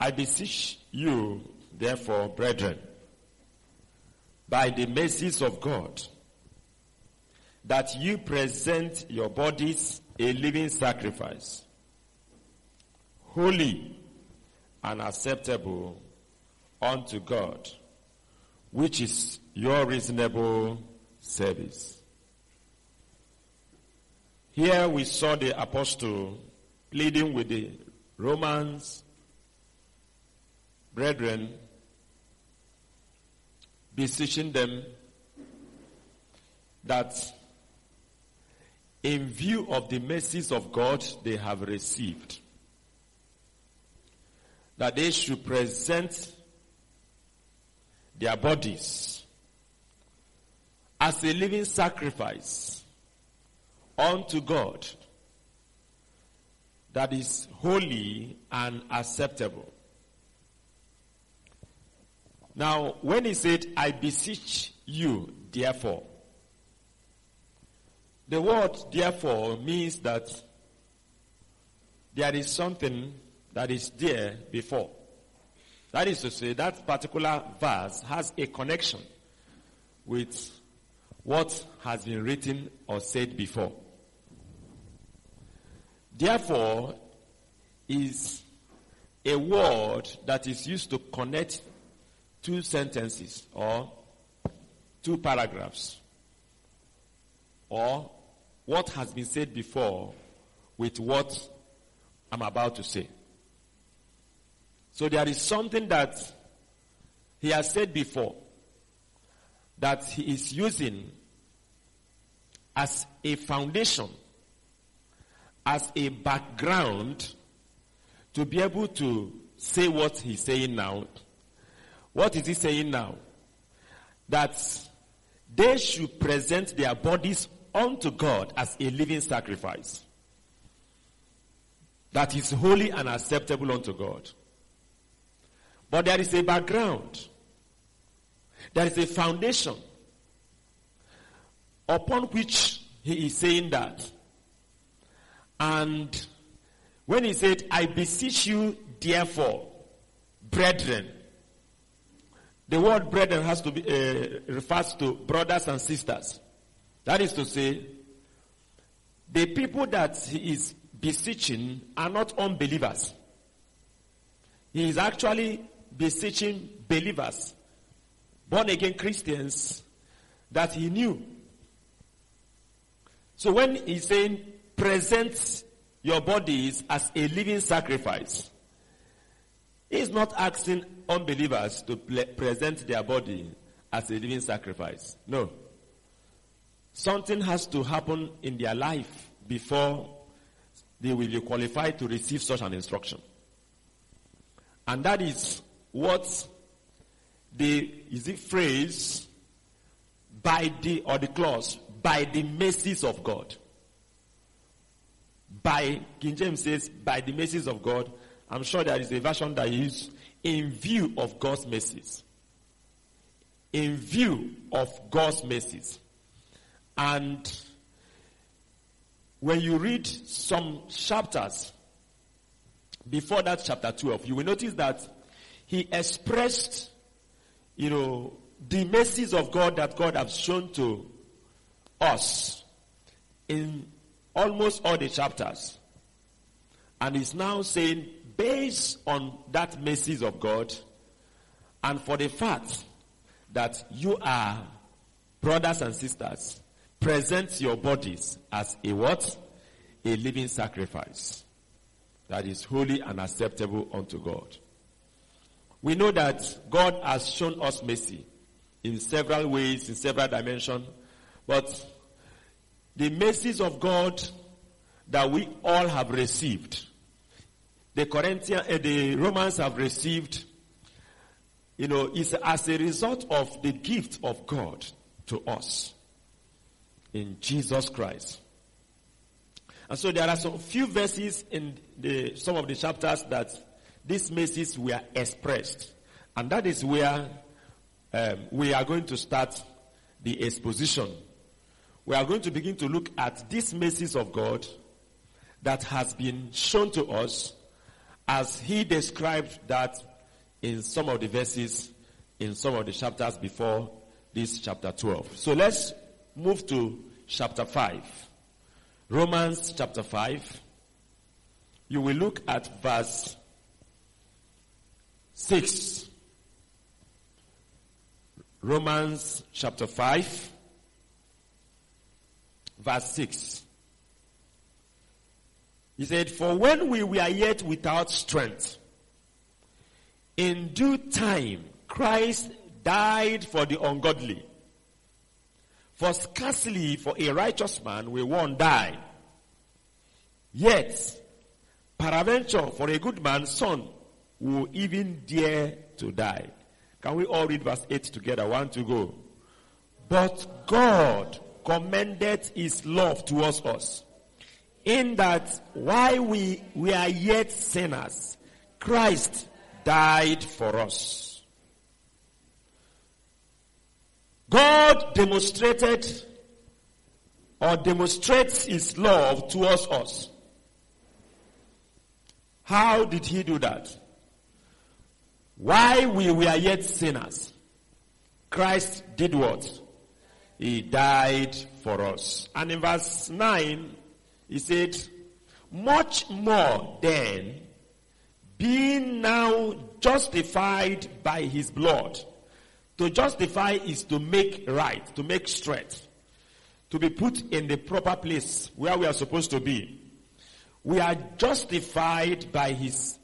I beseech you, therefore, brethren, by the mercies of God, that you present your bodies a living sacrifice, holy and acceptable unto God, which is your reasonable service. Here we saw the apostle pleading with the Romans brethren, beseeching them that in view of the mercies of God they have received, that they should present their bodies as a living sacrifice unto God that is holy and acceptable. Now, when he said, I beseech you, therefore, the word therefore means that there is something that is there before. That is to say, that particular verse has a connection with what has been written or said before. Therefore, is a word that is used to connect two sentences or two paragraphs or what has been said before with what I'm about to say. So there is something that he has said before that he is using as a foundation, as a background to be able to say what he's saying now. What is he saying now? That they should present their bodies unto God as a living sacrifice that is holy and acceptable unto God. But there is a background. There is a foundation upon which he is saying that. And when he said, I beseech you, therefore, brethren, the word brethren has to be, uh, refers to brothers and sisters. That is to say, the people that he is beseeching are not unbelievers. He is actually beseeching believers, born again Christians that he knew. So when he's saying present your bodies as a living sacrifice, he's not asking unbelievers to present their body as a living sacrifice. No. Something has to happen in their life before they will be qualified to receive such an instruction. And that is what the is it phrase by the or the clause by the mercies of God. By King James says by the mercies of God. I'm sure there is a version that is in view of God's mercies. In view of God's mercies. And when you read some chapters before that chapter 12, you will notice that he expressed, you know, the mercies of God that God has shown to us in almost all the chapters. And he's now saying, based on that mercies of God, and for the fact that you are brothers and sisters, present your bodies as a what? A living sacrifice that is holy and acceptable unto God. We know that God has shown us mercy in several ways, in several dimensions, but the mercies of God that we all have received the Corinthian, uh, the Romans have received, you know, is as a result of the gift of God to us in Jesus Christ. And so there are some few verses in the, some of the chapters that these messages were expressed. And that is where um, we are going to start the exposition. We are going to begin to look at this message of God that has been shown to us as he described that in some of the verses in some of the chapters before this chapter 12. So let's move to chapter 5. Romans chapter 5. You will look at verse 6. Romans chapter 5, verse 6. He said, For when we were yet without strength, in due time Christ died for the ungodly. For scarcely for a righteous man will one die. Yet, peradventure for a good man's son will even dare to die. Can we all read verse 8 together? One to go. But God commended his love towards us in that while we we are yet sinners, Christ died for us. God demonstrated or demonstrates his love towards us. How did he do that? While we were yet sinners, Christ did what? He died for us. And in verse 9, he said, much more then, being now justified by his blood. To justify is to make right, to make straight, to be put in the proper place where we are supposed to be. We are justified by his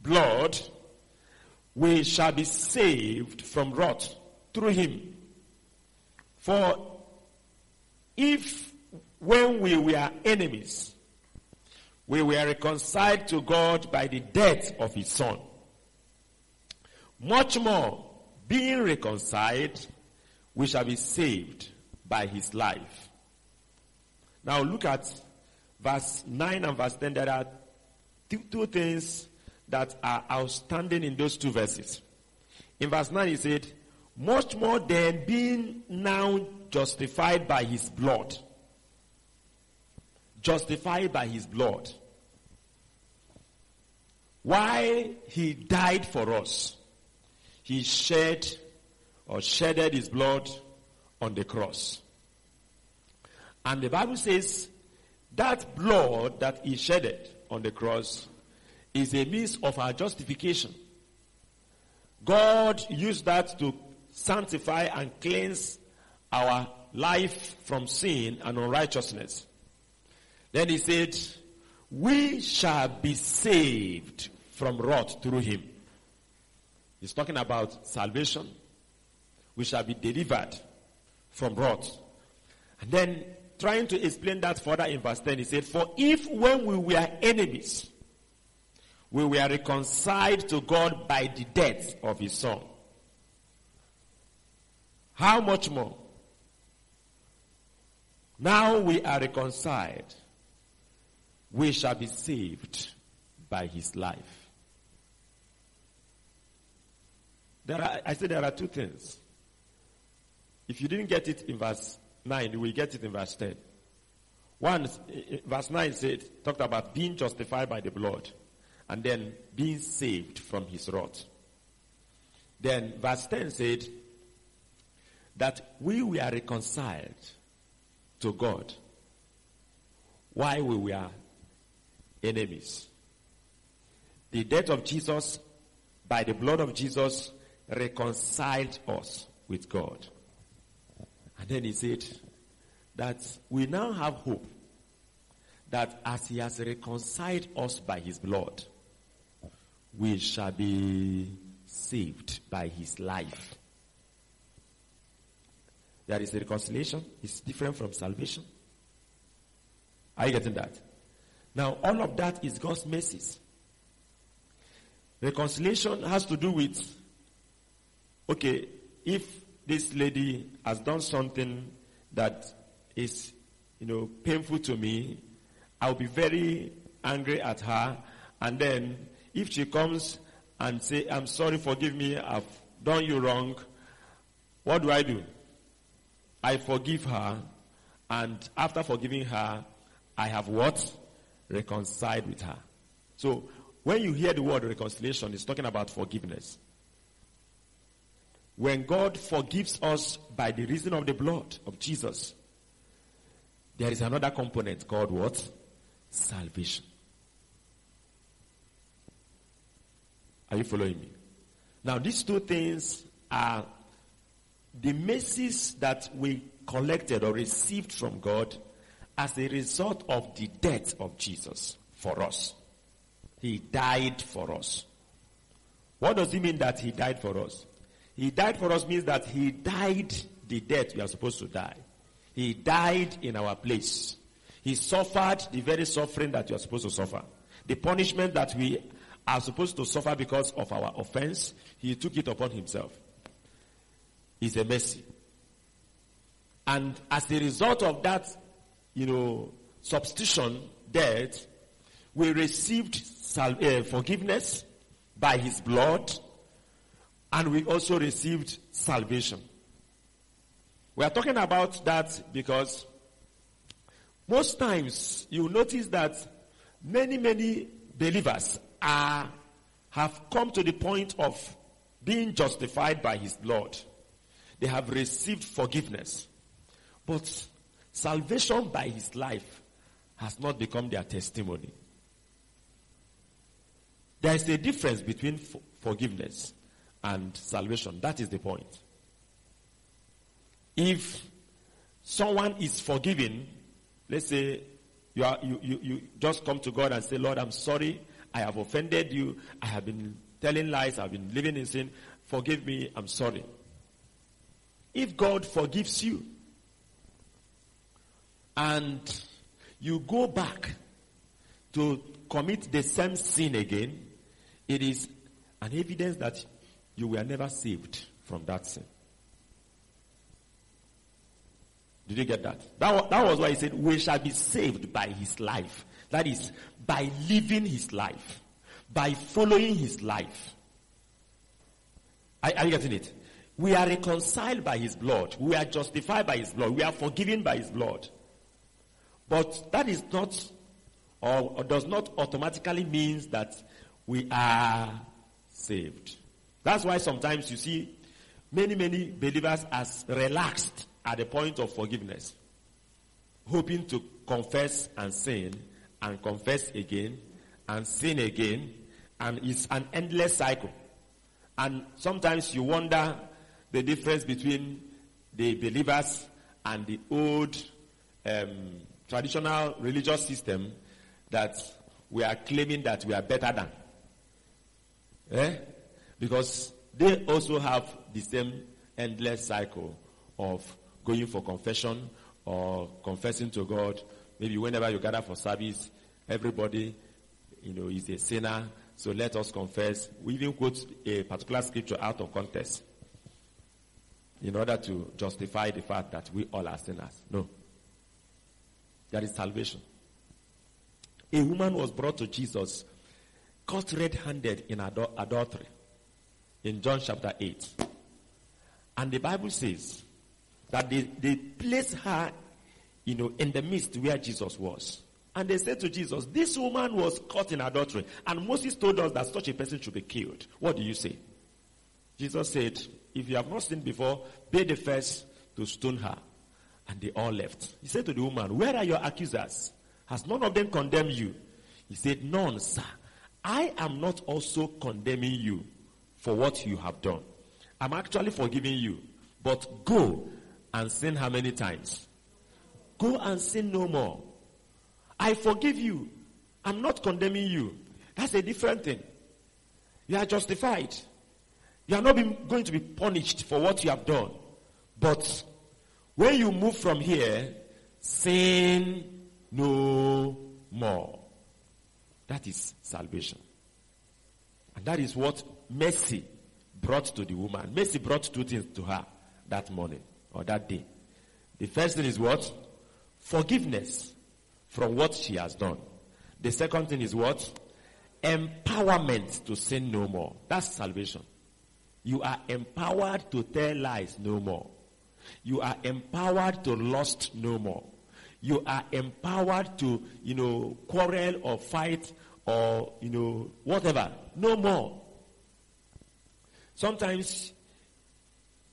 blood. We shall be saved from wrath through him. For if when we were enemies, we were reconciled to God by the death of his son. Much more, being reconciled, we shall be saved by his life. Now look at verse 9 and verse 10. There are two things that are outstanding in those two verses. In verse 9 he said, much more than being now justified by his blood justified by his blood. Why he died for us, he shed or shedded his blood on the cross. And the Bible says that blood that he shedded on the cross is a means of our justification. God used that to sanctify and cleanse our life from sin and unrighteousness. Then he said, we shall be saved from wrath through him. He's talking about salvation. We shall be delivered from wrath. And then trying to explain that further in verse 10, he said, For if when we were enemies, we were reconciled to God by the death of his son, how much more? Now we are reconciled we shall be saved by his life. There are, I said there are two things. If you didn't get it in verse 9, you will get it in verse 10. One, verse 9 said, talked about being justified by the blood and then being saved from his wrath. Then verse 10 said that we were reconciled to God while we were enemies. The death of Jesus, by the blood of Jesus, reconciled us with God. And then he said that we now have hope that as he has reconciled us by his blood, we shall be saved by his life. There is reconciliation. It's different from salvation. Are you getting that? Now, all of that is God's mercies. Reconciliation has to do with, okay, if this lady has done something that is, you know, painful to me, I'll be very angry at her. And then if she comes and say, I'm sorry, forgive me, I've done you wrong, what do I do? I forgive her. And after forgiving her, I have what? Reconciled with her. So when you hear the word reconciliation, it's talking about forgiveness. When God forgives us by the reason of the blood of Jesus, there is another component called what? Salvation. Are you following me? Now, these two things are the mercies that we collected or received from God as a result of the death of Jesus for us. He died for us. What does it mean that he died for us? He died for us means that he died the death we are supposed to die. He died in our place. He suffered the very suffering that you are supposed to suffer. The punishment that we are supposed to suffer because of our offense, he took it upon himself. It's a mercy. And as a result of that, you know, substitution, death, we received sal- uh, forgiveness by his blood and we also received salvation. We are talking about that because most times you notice that many, many believers are, have come to the point of being justified by his blood. They have received forgiveness. But salvation by his life has not become their testimony. There is a difference between forgiveness and salvation. That is the point. If someone is forgiven, let's say you, are, you, you, you just come to God and say, Lord, I'm sorry. I have offended you. I have been telling lies. I've been living in sin. Forgive me. I'm sorry. If God forgives you and you go back to commit the same sin again, it is an evidence that you were never saved from that sin. Did you get that? That, that was why he said, we shall be saved by his life. That is, by living his life. By following his life. Are, are you getting it? We are reconciled by his blood. We are justified by his blood. We are forgiven by his blood. But that is not, or, or does not automatically means that we are saved. That's why sometimes you see many, many believers as relaxed at the point of forgiveness, hoping to confess and sin and confess again and sin again, and it's an endless cycle. And sometimes you wonder the difference between the believers and the old um, traditional religious system that we are claiming that we are better than. Eh? Because they also have the same endless cycle of going for confession or confessing to God. Maybe whenever you gather for service, everybody, you know, is a sinner. So let us confess. We even quote a particular scripture out of context in order to justify the fact that we all are sinners. No. There is salvation. A woman was brought to Jesus caught red-handed in adultery in John chapter 8. And the Bible says that they, they placed her, you know, in the midst where Jesus was. And they said to Jesus, this woman was caught in adultery. And Moses told us that such a person should be killed. What do you say? Jesus said, if you have not sinned before, pay the first to stone her. And they all left. He said to the woman, where are your accusers? Has none of them condemned you? He said, none, sir. I am not also condemning you for what you have done. I'm actually forgiving you. But go and sin how many times? Go and sin no more. I forgive you. I'm not condemning you. That's a different thing. You are justified. You are not going to be punished for what you have done. But when you move from here, sin no more. That is salvation. And That is what mercy brought to the woman. Mercy brought two things to her that morning or that day. The first thing is what? Forgiveness from what she has done. The second thing is what? Empowerment to sin no more. That's salvation. You are empowered to tell lies no more. You are empowered to lust no more. You are empowered to, you know, quarrel or fight or, you know, whatever. No more. Sometimes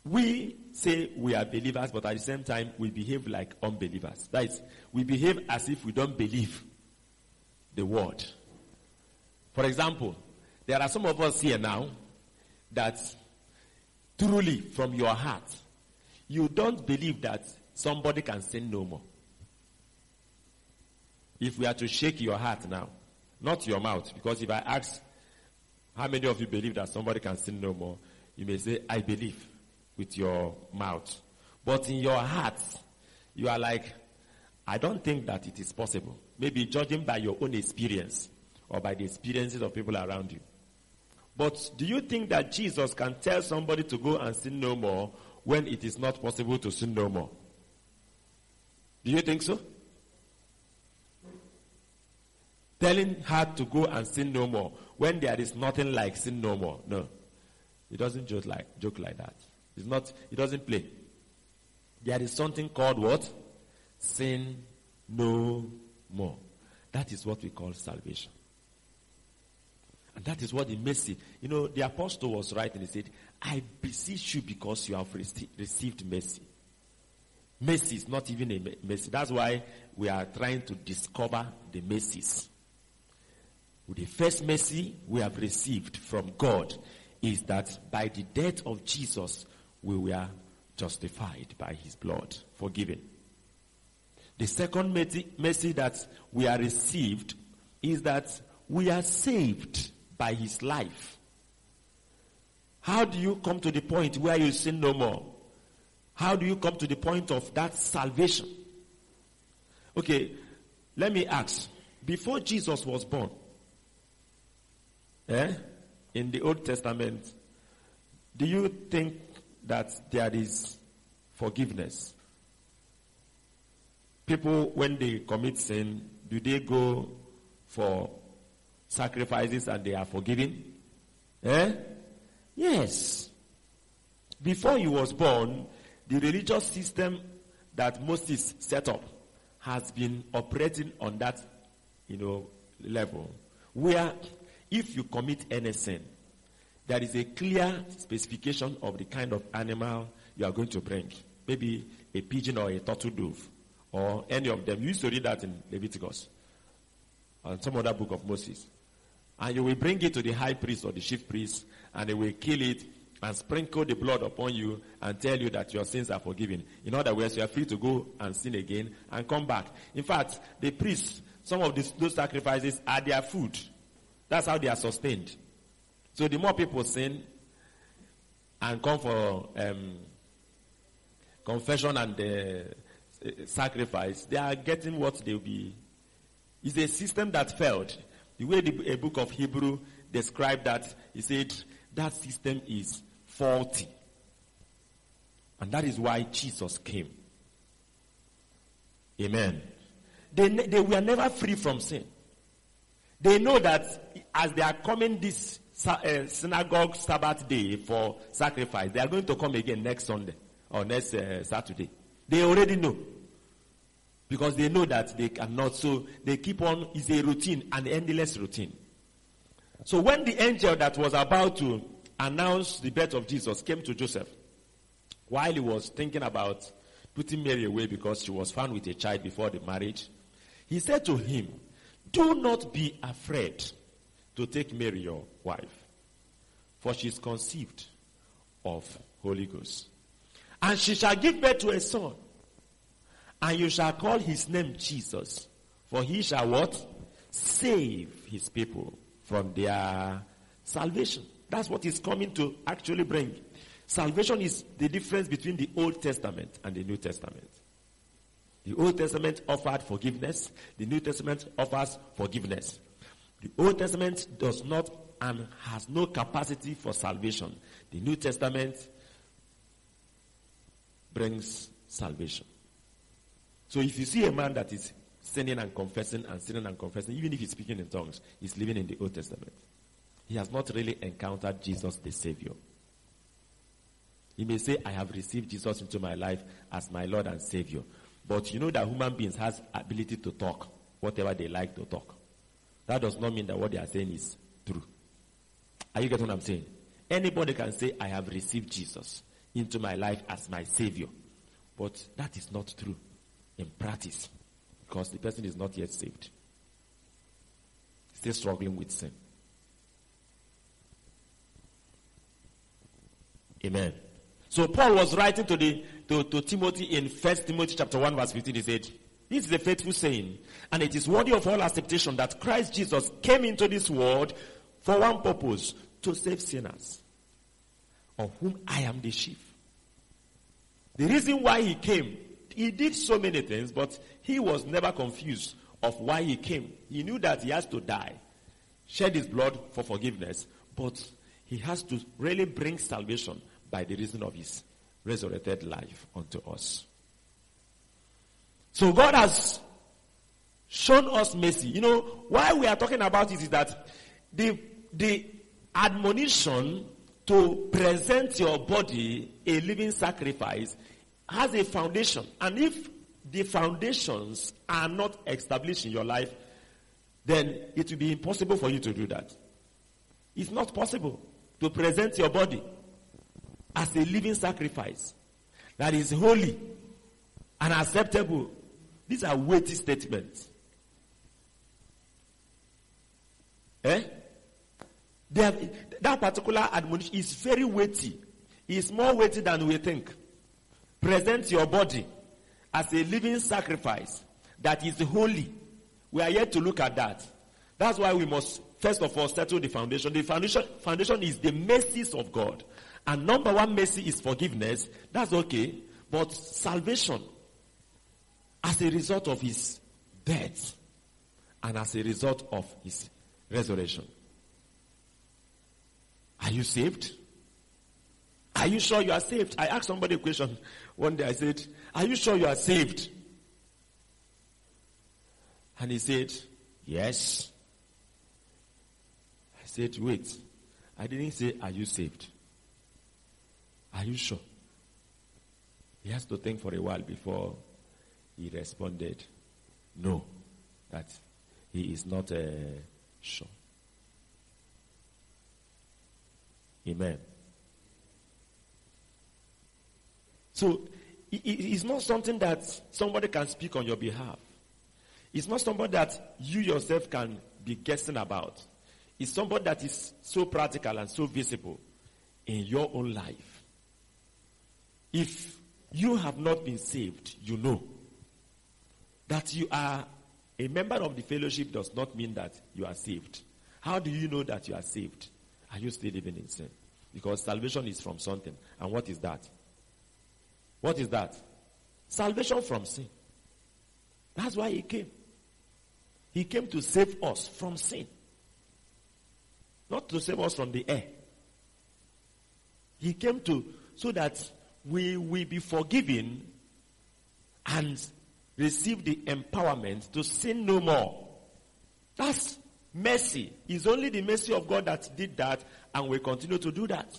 we say we are believers, but at the same time we behave like unbelievers. That is, we behave as if we don't believe the word. For example, there are some of us here now that truly from your heart, you don't believe that somebody can sin no more. If we are to shake your heart now, not your mouth, because if I ask how many of you believe that somebody can sin no more, you may say, I believe with your mouth. But in your heart, you are like, I don't think that it is possible. Maybe judging by your own experience or by the experiences of people around you. But do you think that Jesus can tell somebody to go and sin no more when it is not possible to sin no more? Do you think so? Telling her to go and sin no more when there is nothing like sin no more. No. It doesn't joke like, joke like that. It's not, it doesn't play. There is something called what? Sin no more. That is what we call salvation. And that is what the mercy, you know, the apostle was right and he said, I beseech you because you have received mercy. Mercy is not even a mercy. That's why we are trying to discover the mercies. The first mercy we have received from God is that by the death of Jesus, we were justified by his blood, forgiven. The second mercy that we are received is that we are saved by his life. How do you come to the point where you sin no more? How do you come to the point of that salvation? Okay, let me ask. Before Jesus was born, eh, in the Old Testament, do you think that there is forgiveness? People, when they commit sin, do they go for sacrifices and they are forgiven? Eh? Yes. Before he was born, the religious system that Moses set up has been operating on that, you know, level. Where if you commit any sin, there is a clear specification of the kind of animal you are going to bring. Maybe a pigeon or a turtle dove or any of them. You used to read that in Leviticus and some other book of Moses. And you will bring it to the high priest or the chief priest and they will kill it and sprinkle the blood upon you and tell you that your sins are forgiven. In other words, you are free to go and sin again and come back. In fact, the priests, some of those sacrifices are their food. That's how they are sustained. So the more people sin and come for um, confession and uh, sacrifice, they are getting what they'll be. It's a system that failed. The way the a book of Hebrew described that, he said that system is faulty. And that is why Jesus came. Amen. They, they were never free from sin. They know that as they are coming this uh, synagogue Sabbath day for sacrifice, they are going to come again next Sunday or next uh, Saturday. They already know. Because they know that they cannot, so they keep on, it's a routine, an endless routine. So when the angel that was about to announce the birth of Jesus came to Joseph, while he was thinking about putting Mary away because she was found with a child before the marriage, he said to him, Do not be afraid to take Mary your wife, for she is conceived of Holy Ghost. And she shall give birth to a son, and you shall call his name Jesus, for he shall what? Save his people from their salvation. That's what he's coming to actually bring. Salvation is the difference between the Old Testament and the New Testament. The Old Testament offered forgiveness. The New Testament offers forgiveness. The Old Testament does not and has no capacity for salvation, the New Testament brings salvation. So if you see a man that is sinning and confessing and sinning and confessing, even if he's speaking in tongues, he's living in the Old Testament. He has not really encountered Jesus the Savior. He may say, I have received Jesus into my life as my Lord and Savior. But you know that human beings has ability to talk whatever they like to talk. That does not mean that what they are saying is true. Are you getting what I'm saying? Anybody can say, I have received Jesus into my life as my Savior. But that is not true in practice because the person is not yet saved. Still struggling with sin. Amen. So Paul was writing to the to, to Timothy in First Timothy chapter 1 verse 15. He said, This is a faithful saying, and it is worthy of all acceptation that Christ Jesus came into this world for one purpose, to save sinners, of whom I am the chief. The reason why he came, he did so many things, but he was never confused of why he came. He knew that he has to die, shed his blood for forgiveness, but he has to really bring salvation by the reason of his resurrected life unto us. So God has shown us mercy. You know, why we are talking about it is that the, the admonition to present your body a living sacrifice has a foundation. And if the foundations are not established in your life, then it will be impossible for you to do that. It's not possible to present your body as a living sacrifice that is holy and acceptable. These are weighty statements. Eh? Have, that particular admonition is very weighty. It's more weighty than we think. Present your body as a living sacrifice that is holy. We are yet to look at that. That's why we must first of all settle the foundation. The foundation, foundation is the mercies of God. And number one mercy is forgiveness. That's okay. But salvation as a result of his death and as a result of his resurrection. Are you saved? Are you sure you are saved? I asked somebody a question one day. I said, Are you sure you are saved? And he said, Yes. I said, Wait. I didn't say, Are you saved? Are you sure? He has to think for a while before he responded, No, that he is not uh, sure. Amen. So it's not something that somebody can speak on your behalf. It's not somebody that you yourself can be guessing about. It's somebody that is so practical and so visible in your own life. If you have not been saved, you know that you are a member of the fellowship does not mean that you are saved. How do you know that you are saved? Are you still living in sin? Because salvation is from something. And what is that? What is that? Salvation from sin. That's why he came. He came to save us from sin. Not to save us from the air. He came to, so that we will be forgiven and receive the empowerment to sin no more. That's mercy. It's only the mercy of God that did that and will continue to do that.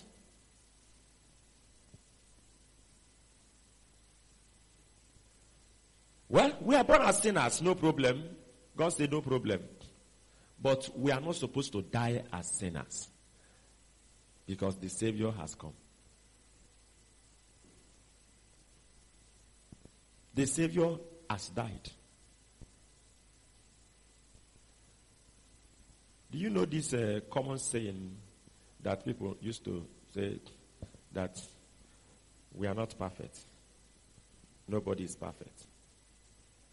Well, we are born as sinners, no problem. God said no problem. But we are not supposed to die as sinners. Because the Savior has come. The Savior has died. Do you know this uh, common saying that people used to say that we are not perfect? Nobody is perfect.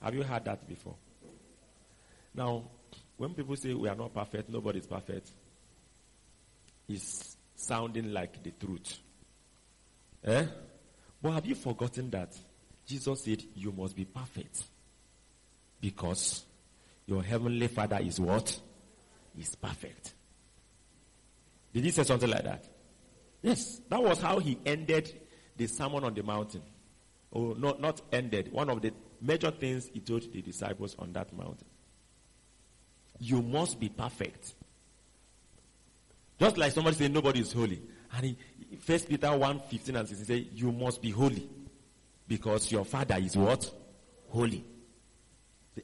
Have you heard that before? Now, when people say we are not perfect, nobody is perfect, it's sounding like the truth. Eh? But have you forgotten that Jesus said, You must be perfect. Because your heavenly Father is what? Is perfect. Did he say something like that? Yes. That was how he ended the Sermon on the Mountain. Oh, no, not ended. One of the major things he told the disciples on that mountain. You must be perfect. Just like somebody saying nobody is holy. And he, First Peter 1, 15 and 16 say, you must be holy. Because your father is what? Holy.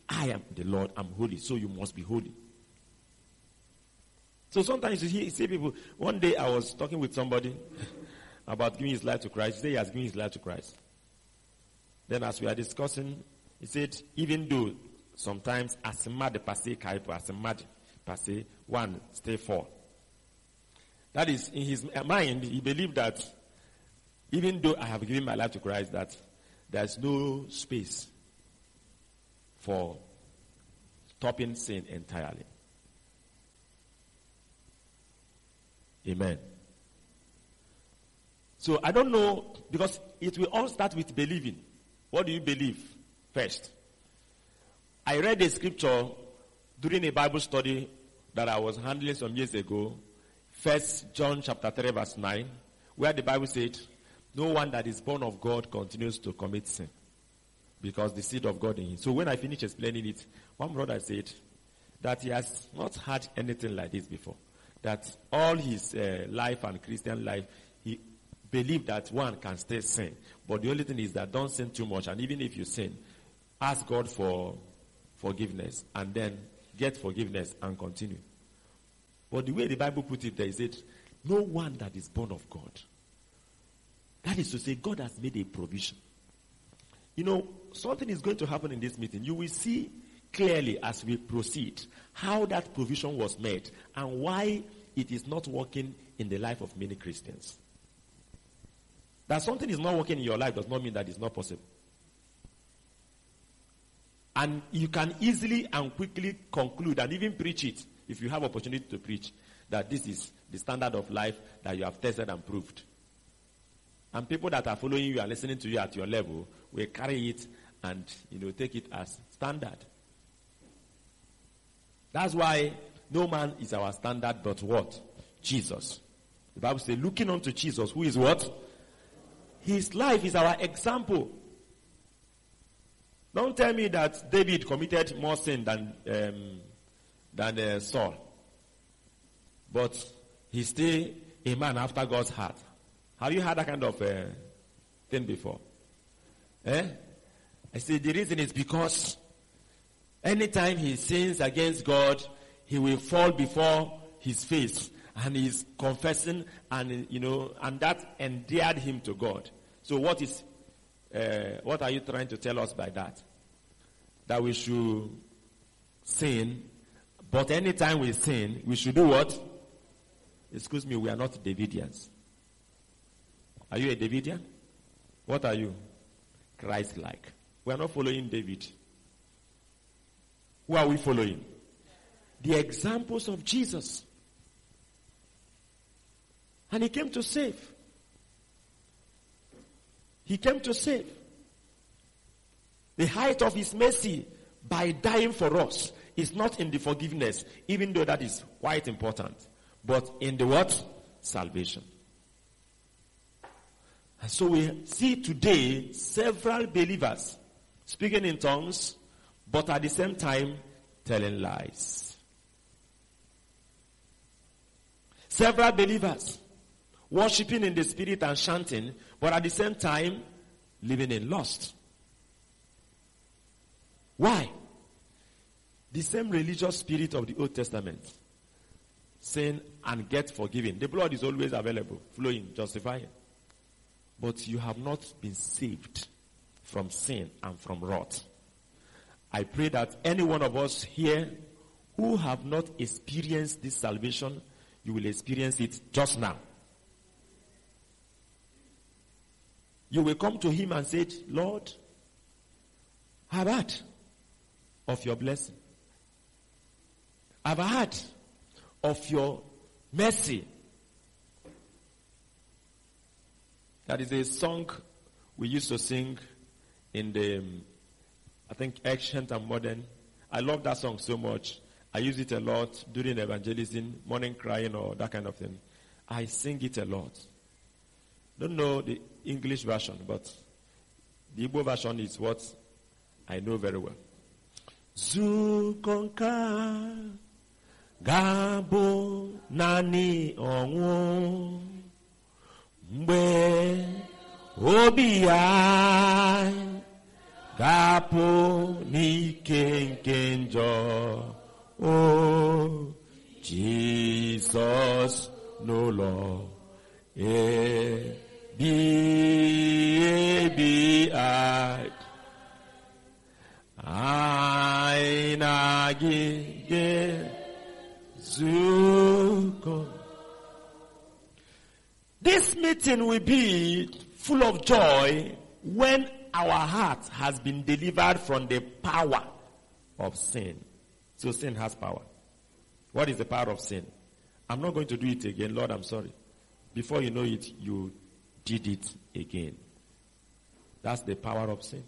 I am the Lord, I'm holy, so you must be holy. So sometimes you, you see people, one day I was talking with somebody about giving his life to Christ. He said he has given his life to Christ. Then as we are discussing, he said, even though sometimes as mad per se kaipo, mad per one stay four. That is, in his mind, he believed that even though I have given my life to Christ, that there's no space for stopping sin entirely. Amen. So I don't know, because it will all start with believing. What do you believe first? I read a scripture during a Bible study that I was handling some years ago. First John chapter 3 verse 9, where the Bible said, no one that is born of God continues to commit sin because the seed of God in him. So when I finished explaining it, one brother said that he has not had anything like this before. That all his uh, life and Christian life, he believed that one can stay sin. But the only thing is that don't sin too much. And even if you sin, ask God for forgiveness and then get forgiveness and continue. But the way the Bible put it there is it no one that is born of God. That is to say, God has made a provision. You know, something is going to happen in this meeting. You will see clearly as we proceed how that provision was made and why it is not working in the life of many Christians. That something is not working in your life does not mean that it's not possible. And you can easily and quickly conclude and even preach it if you have opportunity to preach that this is the standard of life that you have tested and proved. And people that are following you and listening to you at your level will carry it and you know take it as standard. That's why no man is our standard but what? Jesus. The Bible says looking unto Jesus who is what? His life is our example. Don't tell me that David committed more sin than um, than uh, Saul, but he's still a man after God's heart. Have you had that kind of uh, thing before? Eh? I say the reason is because anytime he sins against God, he will fall before his face and he's confessing and you know and that endeared him to God. So what is uh, what are you trying to tell us by that? That we should sin, but anytime we sin, we should do what? Excuse me, we are not Davidians. Are you a Davidian? What are you? Christ-like. We are not following David. Who are we following? The examples of Jesus. And he came to save. He came to save. The height of his mercy by dying for us is not in the forgiveness, even though that is quite important, but in the what? Salvation. And so we see today several believers speaking in tongues, but at the same time telling lies. Several believers worshiping in the spirit and chanting, but at the same time living in lust. Why? The same religious spirit of the Old Testament. Sin and get forgiven. The blood is always available, flowing, justifying but you have not been saved from sin and from wrath. I pray that any one of us here who have not experienced this salvation, you will experience it just now. You will come to him and say, Lord, I've heard of your blessing. I've heard of your mercy That is a song we used to sing in the, um, I think, ancient and modern. I love that song so much. I use it a lot during evangelism, morning crying or that kind of thing. I sing it a lot. Don't know the English version, but the Igbo version is what I know very well. Zukonka gabo nani ọnwụ mgbe obi ga-apụ n'ike nke njọ o Jizọs n'ụlọ ebi na gị ga-ezukọ This meeting will be full of joy when our heart has been delivered from the power of sin. So sin has power. What is the power of sin? I'm not going to do it again. Lord, I'm sorry. Before you know it, you did it again. That's the power of sin.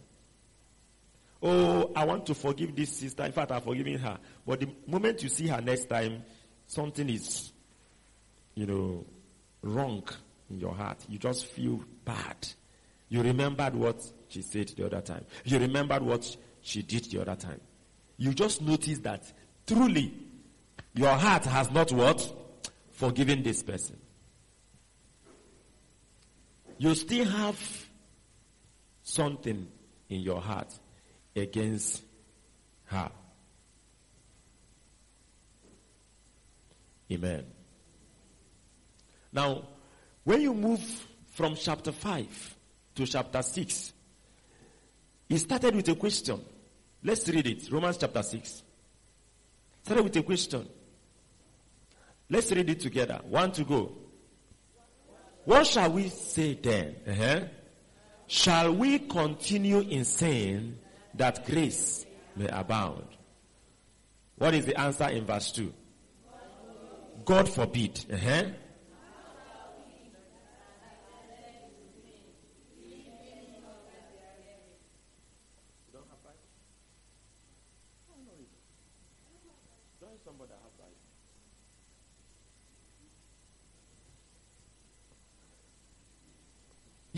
Oh, I want to forgive this sister. In fact, I've forgiven her. But the moment you see her next time, something is, you know, wrong in your heart. You just feel bad. You remembered what she said the other time. You remembered what she did the other time. You just notice that truly your heart has not what? Forgiven this person. You still have something in your heart against her. Amen. Now, when you move from chapter 5 to chapter 6, it started with a question. Let's read it. Romans chapter 6. Started with a question. Let's read it together. One to go. What shall we say then? Uh-huh. Shall we continue in sin that grace may abound? What is the answer in verse 2? God forbid. Uh-huh.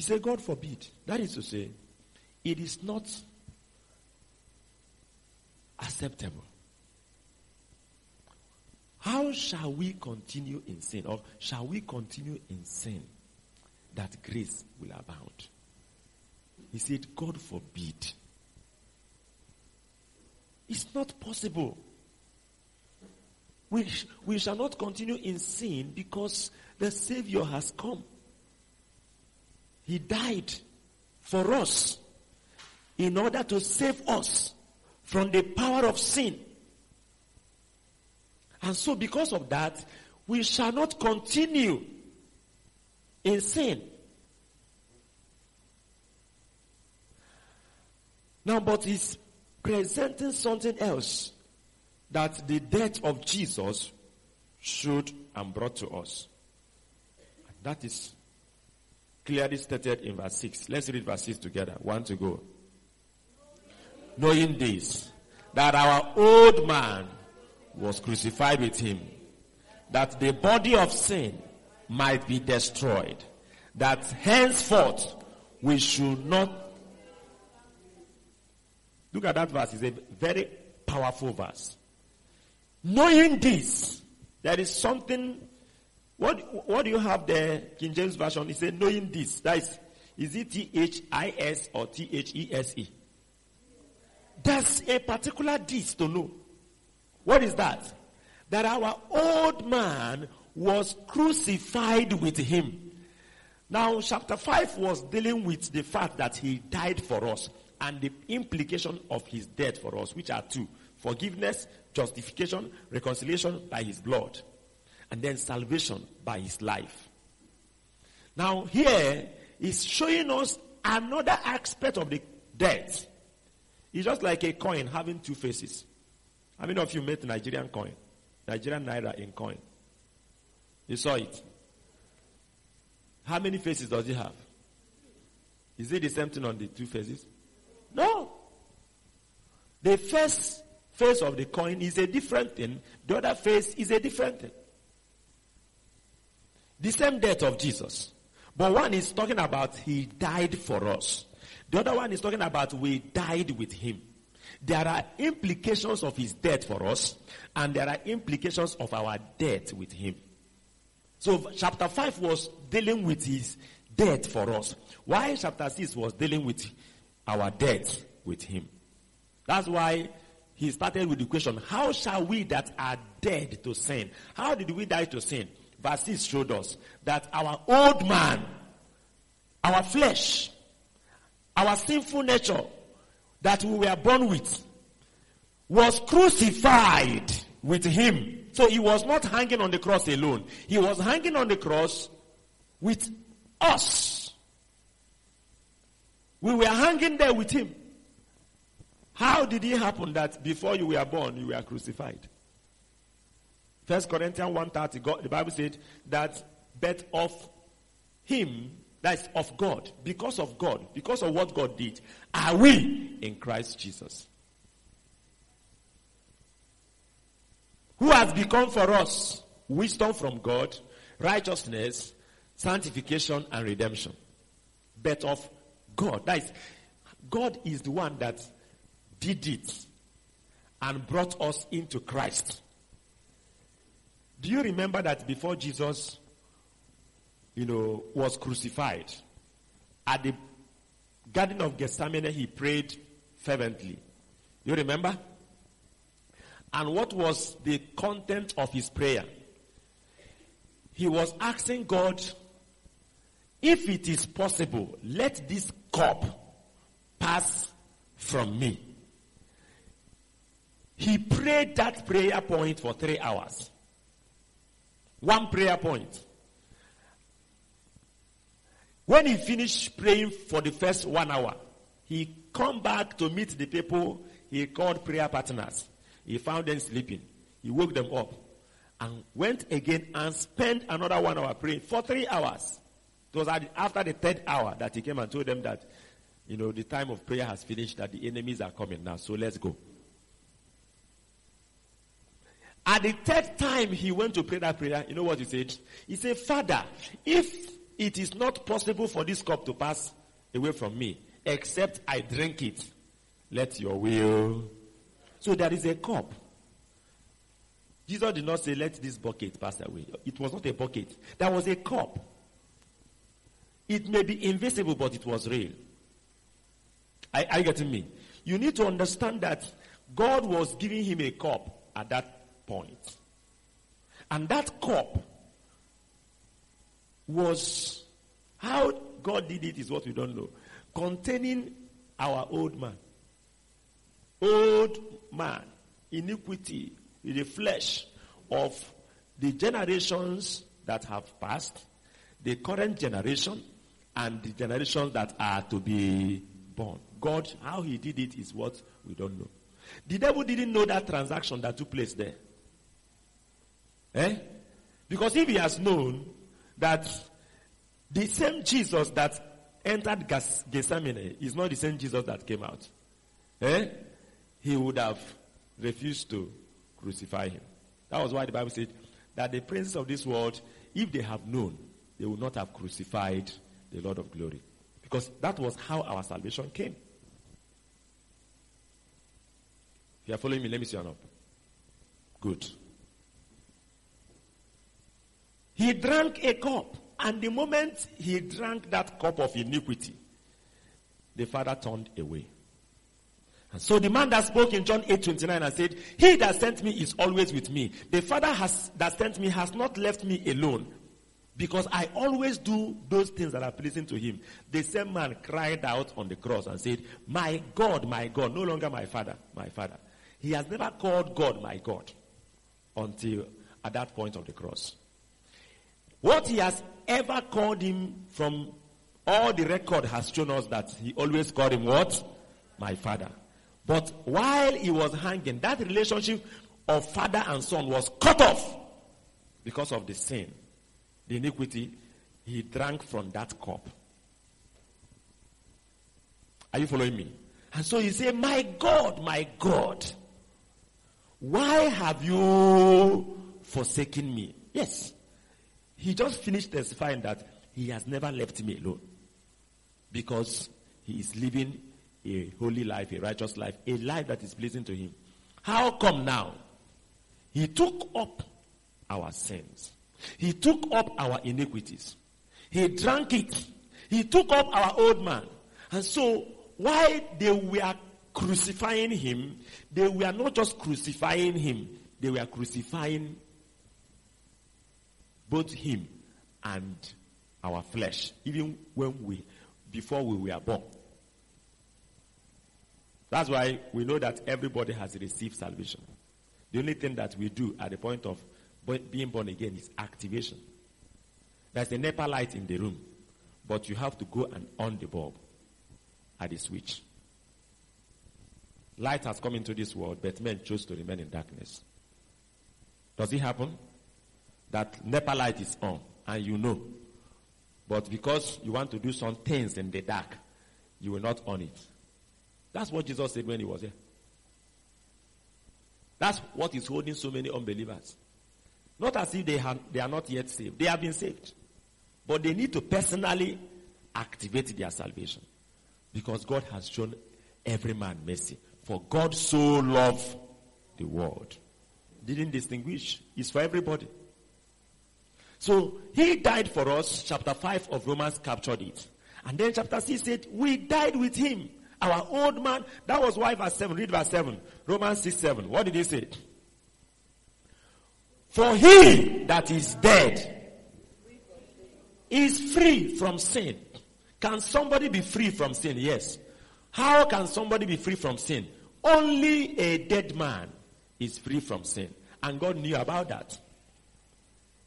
He said, God forbid. That is to say, it is not acceptable. How shall we continue in sin? Or shall we continue in sin that grace will abound? He said, God forbid. It's not possible. We, we shall not continue in sin because the Savior has come. He died for us in order to save us from the power of sin. And so because of that, we shall not continue in sin. Now, but he's presenting something else that the death of Jesus should and brought to us. And That is clearly stated in verse 6. Let's read verse 6 together. One to go. Knowing this, that our old man was crucified with him, that the body of sin might be destroyed, that henceforth we should not. Look at that verse. It's a very powerful verse. Knowing this, there is something what, what do you have there, King James Version? He said, knowing this. That is, is it T-H-I-S or T-H-E-S-E? There's a particular this to know. What is that? That our old man was crucified with him. Now, chapter 5 was dealing with the fact that he died for us and the implication of his death for us, which are two forgiveness, justification, reconciliation by his blood and then salvation by his life. Now here is showing us another aspect of the death. It's just like a coin having two faces. How many of you met Nigerian coin? Nigerian naira in coin. You saw it. How many faces does it have? Is it the same thing on the two faces? No. The first face of the coin is a different thing. The other face is a different thing. The same death of Jesus. But one is talking about he died for us. The other one is talking about we died with him. There are implications of his death for us, and there are implications of our death with him. So chapter 5 was dealing with his death for us. While chapter 6 was dealing with our death with him. That's why he started with the question, how shall we that are dead to sin? How did we die to sin? Verse 6 showed us that our old man, our flesh, our sinful nature that we were born with was crucified with him. So he was not hanging on the cross alone. He was hanging on the cross with us. We were hanging there with him. How did it happen that before you were born, you were crucified? First Corinthians 1.30, the Bible said that but of him, that's of God, because of God, because of what God did, are we in Christ Jesus. Who has become for us wisdom from God, righteousness, sanctification, and redemption. But of God. That is, God is the one that did it and brought us into Christ. Do you remember that before Jesus, you know, was crucified, at the Garden of Gethsemane, he prayed fervently. You remember? And what was the content of his prayer? He was asking God, if it is possible, let this cup pass from me. He prayed that prayer point for three hours. One prayer point. When he finished praying for the first one hour, he come back to meet the people he called prayer partners. He found them sleeping. He woke them up and went again and spent another one hour praying for three hours. It was after the third hour that he came and told them that, you know, the time of prayer has finished, that the enemies are coming now, so let's go. At the third time he went to pray that prayer, you know what he said? He said, Father, if it is not possible for this cup to pass away from me, except I drink it, let your will. So there is a cup. Jesus did not say, let this bucket pass away. It was not a bucket. There was a cup. It may be invisible, but it was real. Are, are you getting me? You need to understand that God was giving him a cup at that point. And that cup was how God did it is what we don't know. Containing our old man. Old man, iniquity, the flesh of the generations that have passed, the current generation, and the generations that are to be born. God, how he did it is what we don't know. The devil didn't know that transaction that took place there. Eh? Because if he has known that the same Jesus that entered Gethsemane is not the same Jesus that came out, eh? he would have refused to crucify him. That was why the Bible said that the princes of this world, if they have known, they would not have crucified the Lord of glory. Because that was how our salvation came. If you are following me, let me see you up. Good. He drank a cup, and the moment he drank that cup of iniquity, the father turned away. And so the man that spoke in John 8 29 and said, He that sent me is always with me. The father has, that sent me has not left me alone because I always do those things that are pleasing to him. The same man cried out on the cross and said, My God, my God, no longer my father, my father. He has never called God my God until at that point of the cross. What he has ever called him from all the record has shown us that he always called him what? My father. But while he was hanging, that relationship of father and son was cut off because of the sin, the iniquity. He drank from that cup. Are you following me? And so he said, My God, my God, why have you forsaken me? Yes. He just finished testifying that he has never left me alone. Because he is living a holy life, a righteous life, a life that is pleasing to him. How come now? He took up our sins. He took up our iniquities. He drank it. He took up our old man. And so, while they were crucifying him, they were not just crucifying him, they were crucifying both him and our flesh, even when we, before we were born. That's why we know that everybody has received salvation. The only thing that we do at the point of being born again is activation. There's a NEPA light in the room, but you have to go and on the bulb at the switch. Light has come into this world, but men chose to remain in darkness. Does it happen? That NEPA light is on, and you know. But because you want to do some things in the dark, you will not on it. That's what Jesus said when he was here. That's what is holding so many unbelievers. Not as if they, have, they are not yet saved. They have been saved. But they need to personally activate their salvation. Because God has shown every man mercy. For God so loved the world. Didn't distinguish. It's for everybody. So he died for us. Chapter 5 of Romans captured it. And then chapter 6 said, we died with him. Our old man. That was why verse 7. Read verse 7. Romans 6 7. What did he say? For he that is dead is free from sin. Can somebody be free from sin? Yes. How can somebody be free from sin? Only a dead man is free from sin. And God knew about that.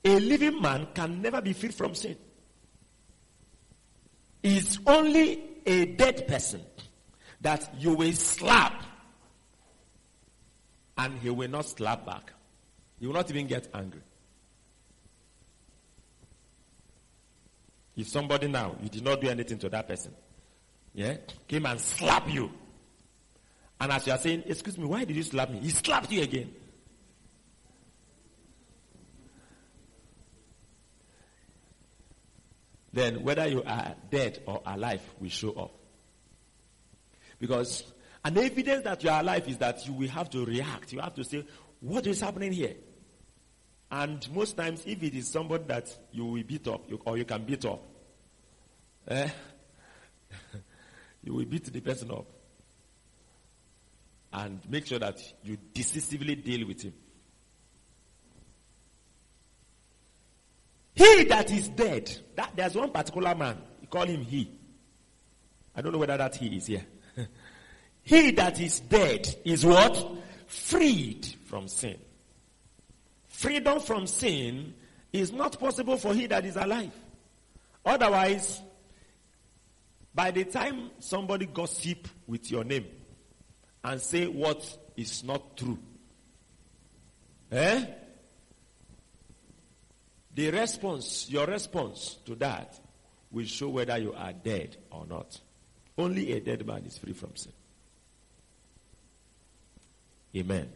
A living man can never be free from sin. It's only a dead person that you will slap and he will not slap back. He will not even get angry. If somebody now, you did not do anything to that person, yeah, came and slap you. And as you are saying, excuse me, why did you slap me? He slapped you again. Then whether you are dead or alive will show up. Because an evidence that you are alive is that you will have to react. You have to say, what is happening here? And most times, if it is somebody that you will beat up, you, or you can beat up, eh, you will beat the person up. And make sure that you decisively deal with him. He that is dead, that, there's one particular man, you call him he. I don't know whether that he is here. he that is dead is what? Freed from sin. Freedom from sin is not possible for he that is alive. Otherwise, by the time somebody gossip with your name and say what is not true, eh? The response, your response to that will show whether you are dead or not. Only a dead man is free from sin. Amen.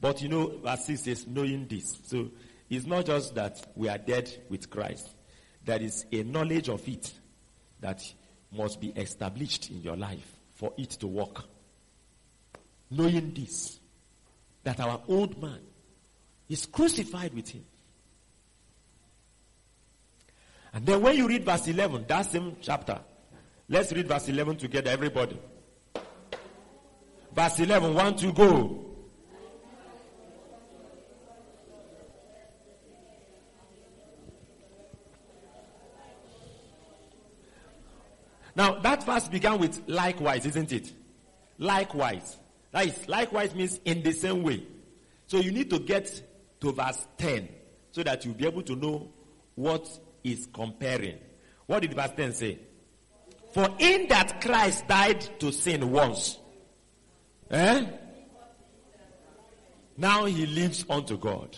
But you know, verse 6 says, knowing this. So it's not just that we are dead with Christ. There is a knowledge of it that must be established in your life for it to work. Knowing this, that our old man is crucified with him. And then when you read verse 11, that same chapter, let's read verse 11 together, everybody. Verse 11, one to go. Now, that verse began with likewise, isn't it? Likewise. That is, likewise means in the same way. So you need to get to verse 10 so that you'll be able to know what is comparing. What did verse 10 say? For in that Christ died to sin once. Eh? Now he lives unto God.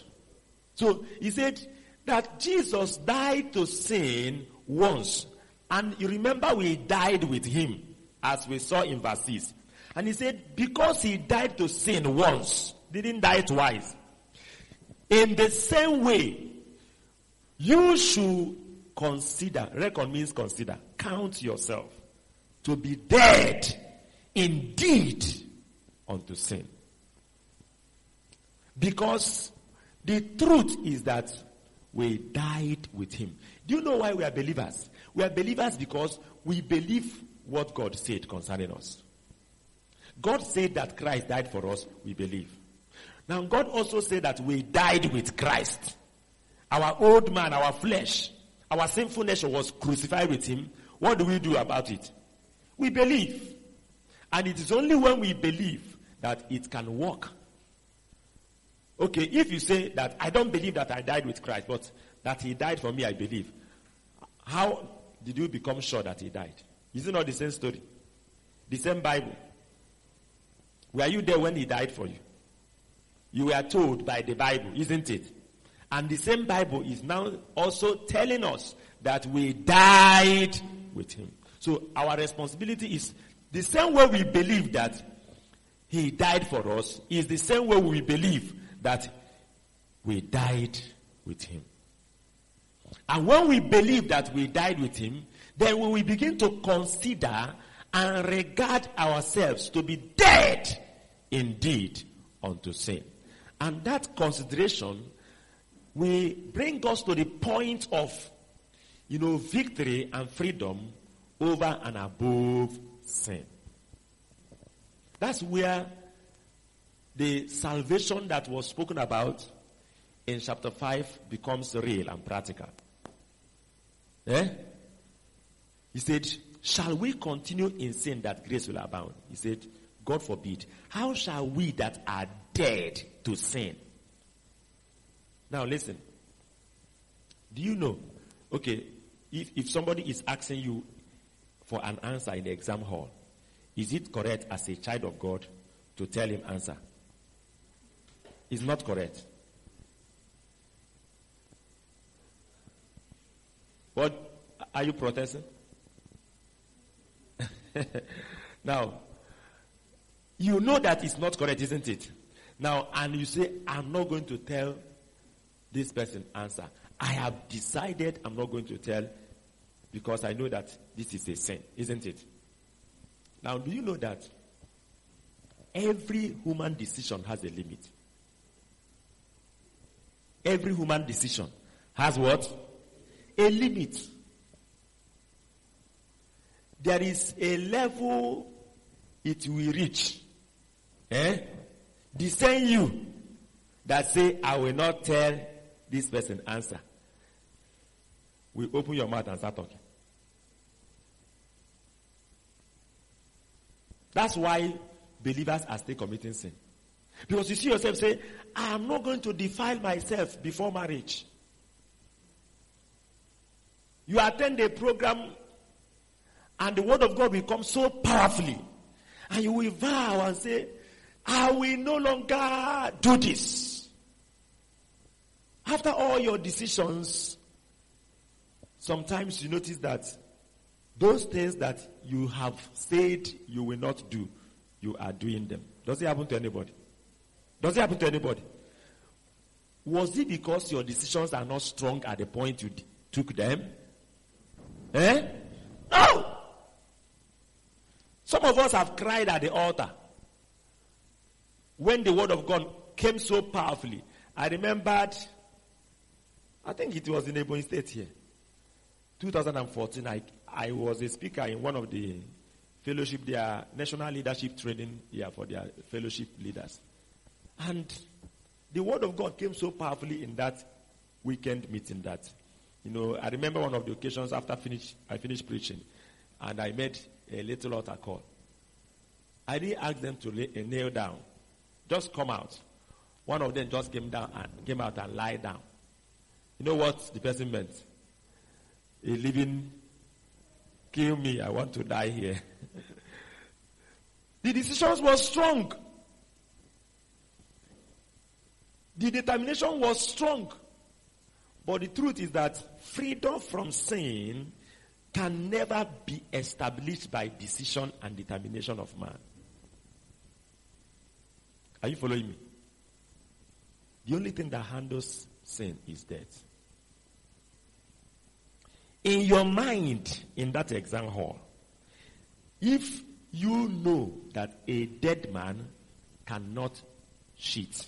So he said that Jesus died to sin once. And you remember we died with him, as we saw in verse 6. And he said, because he died to sin once, didn't die twice. In the same way, You should consider, reckon means consider, count yourself to be dead indeed unto sin. Because the truth is that we died with him. Do you know why we are believers? We are believers because we believe what God said concerning us. God said that Christ died for us, we believe. Now God also said that we died with Christ. Our old man, our flesh, our sinful nature was crucified with him. What do we do about it? We believe. And it is only when we believe that it can work. Okay, if you say that I don't believe that I died with Christ, but that he died for me, I believe. How did you become sure that he died? Is it not the same story? The same Bible. Were you there when he died for you? You were told by the Bible, isn't it? And the same Bible is now also telling us that we died with him. So our responsibility is the same way we believe that he died for us is the same way we believe that we died with him. And when we believe that we died with him, then we begin to consider and regard ourselves to be dead indeed unto sin. And that consideration will bring us to the point of, you know, victory and freedom over and above sin. That's where the salvation that was spoken about in chapter 5 becomes real and practical. Eh? He said, Shall we continue in sin that grace will abound? He said, God forbid. How shall we that are dead to sin? Now listen. Do you know? Okay, if, if somebody is asking you for an answer in the exam hall, is it correct as a child of God to tell him answer? It's not correct. What are you protesting? now, you know that it's not correct, isn't it? Now, and you say, I'm not going to tell this person answer. I have decided I'm not going to tell because I know that this is a sin, isn't it? Now, do you know that every human decision has a limit? Every human decision has what? A limit. There is a level it will reach. Eh? The same you that say, I will not tell this person answer. We open your mouth and start talking. That's why believers are still committing sin. Because you see yourself say, I am not going to defile myself before marriage. You attend a program and the word of God will come so powerfully. And you will vow and say, I will no longer do this. After all your decisions, sometimes you notice that those things that you have said you will not do, you are doing them. Does it happen to anybody? Does it happen to anybody? Was it because your decisions are not strong at the point you d- took them? Eh? No! Some of us have cried at the altar when the word of God came so powerfully. I remembered, I think it was in Ebonyi State here, 2014. I, I was a speaker in one of the fellowship, their national leadership training here for their fellowship leaders. And the word of God came so powerfully in that weekend meeting that, you know, I remember one of the occasions after finish, I finished preaching and I made a little altar call. I didn't ask them to lay, kneel down. Just come out. One of them just came down and came out and lie down. You know what the person meant? A living, kill me, I want to die here. the decisions were strong. The determination was strong. But the truth is that freedom from sin can never be established by decision and determination of man. Are you following me? The only thing that handles sin is death. In your mind, in that exam hall, if you know that a dead man cannot cheat,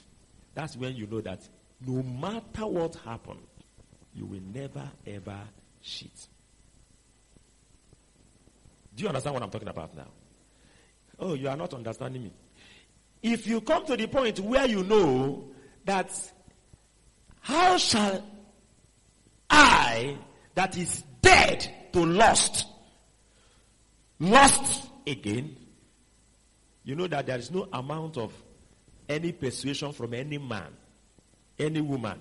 that's when you know that no matter what happened, you will never ever cheat. Do you understand what I'm talking about now? Oh, you are not understanding me. If you come to the point where you know that how shall I that is dead to lust. Lust again. You know that there is no amount of any persuasion from any man any woman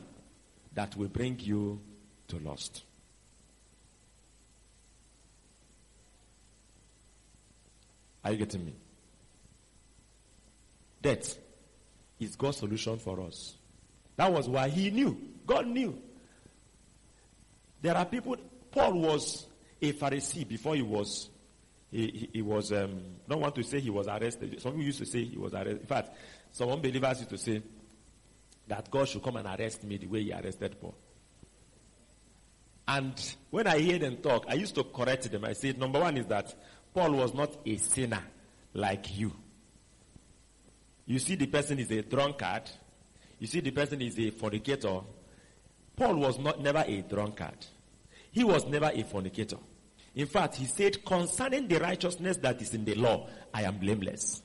that will bring you to lust. Are you getting me? Death is god's solution for us. That was why he knew. God knew. There are people, Paul was a Pharisee before he was, he, he, he was, um, don't want to say he was arrested. Some people used to say he was arrested. In fact, some unbelievers used to say that God should come and arrest me the way he arrested Paul. And when I hear them talk, I used to correct them. I said, number one is that Paul was not a sinner like you. You see, the person is a drunkard you see, the person is a fornicator. Paul was not never a drunkard. He was never a fornicator. In fact, he said, concerning the righteousness that is in the law, I am blameless.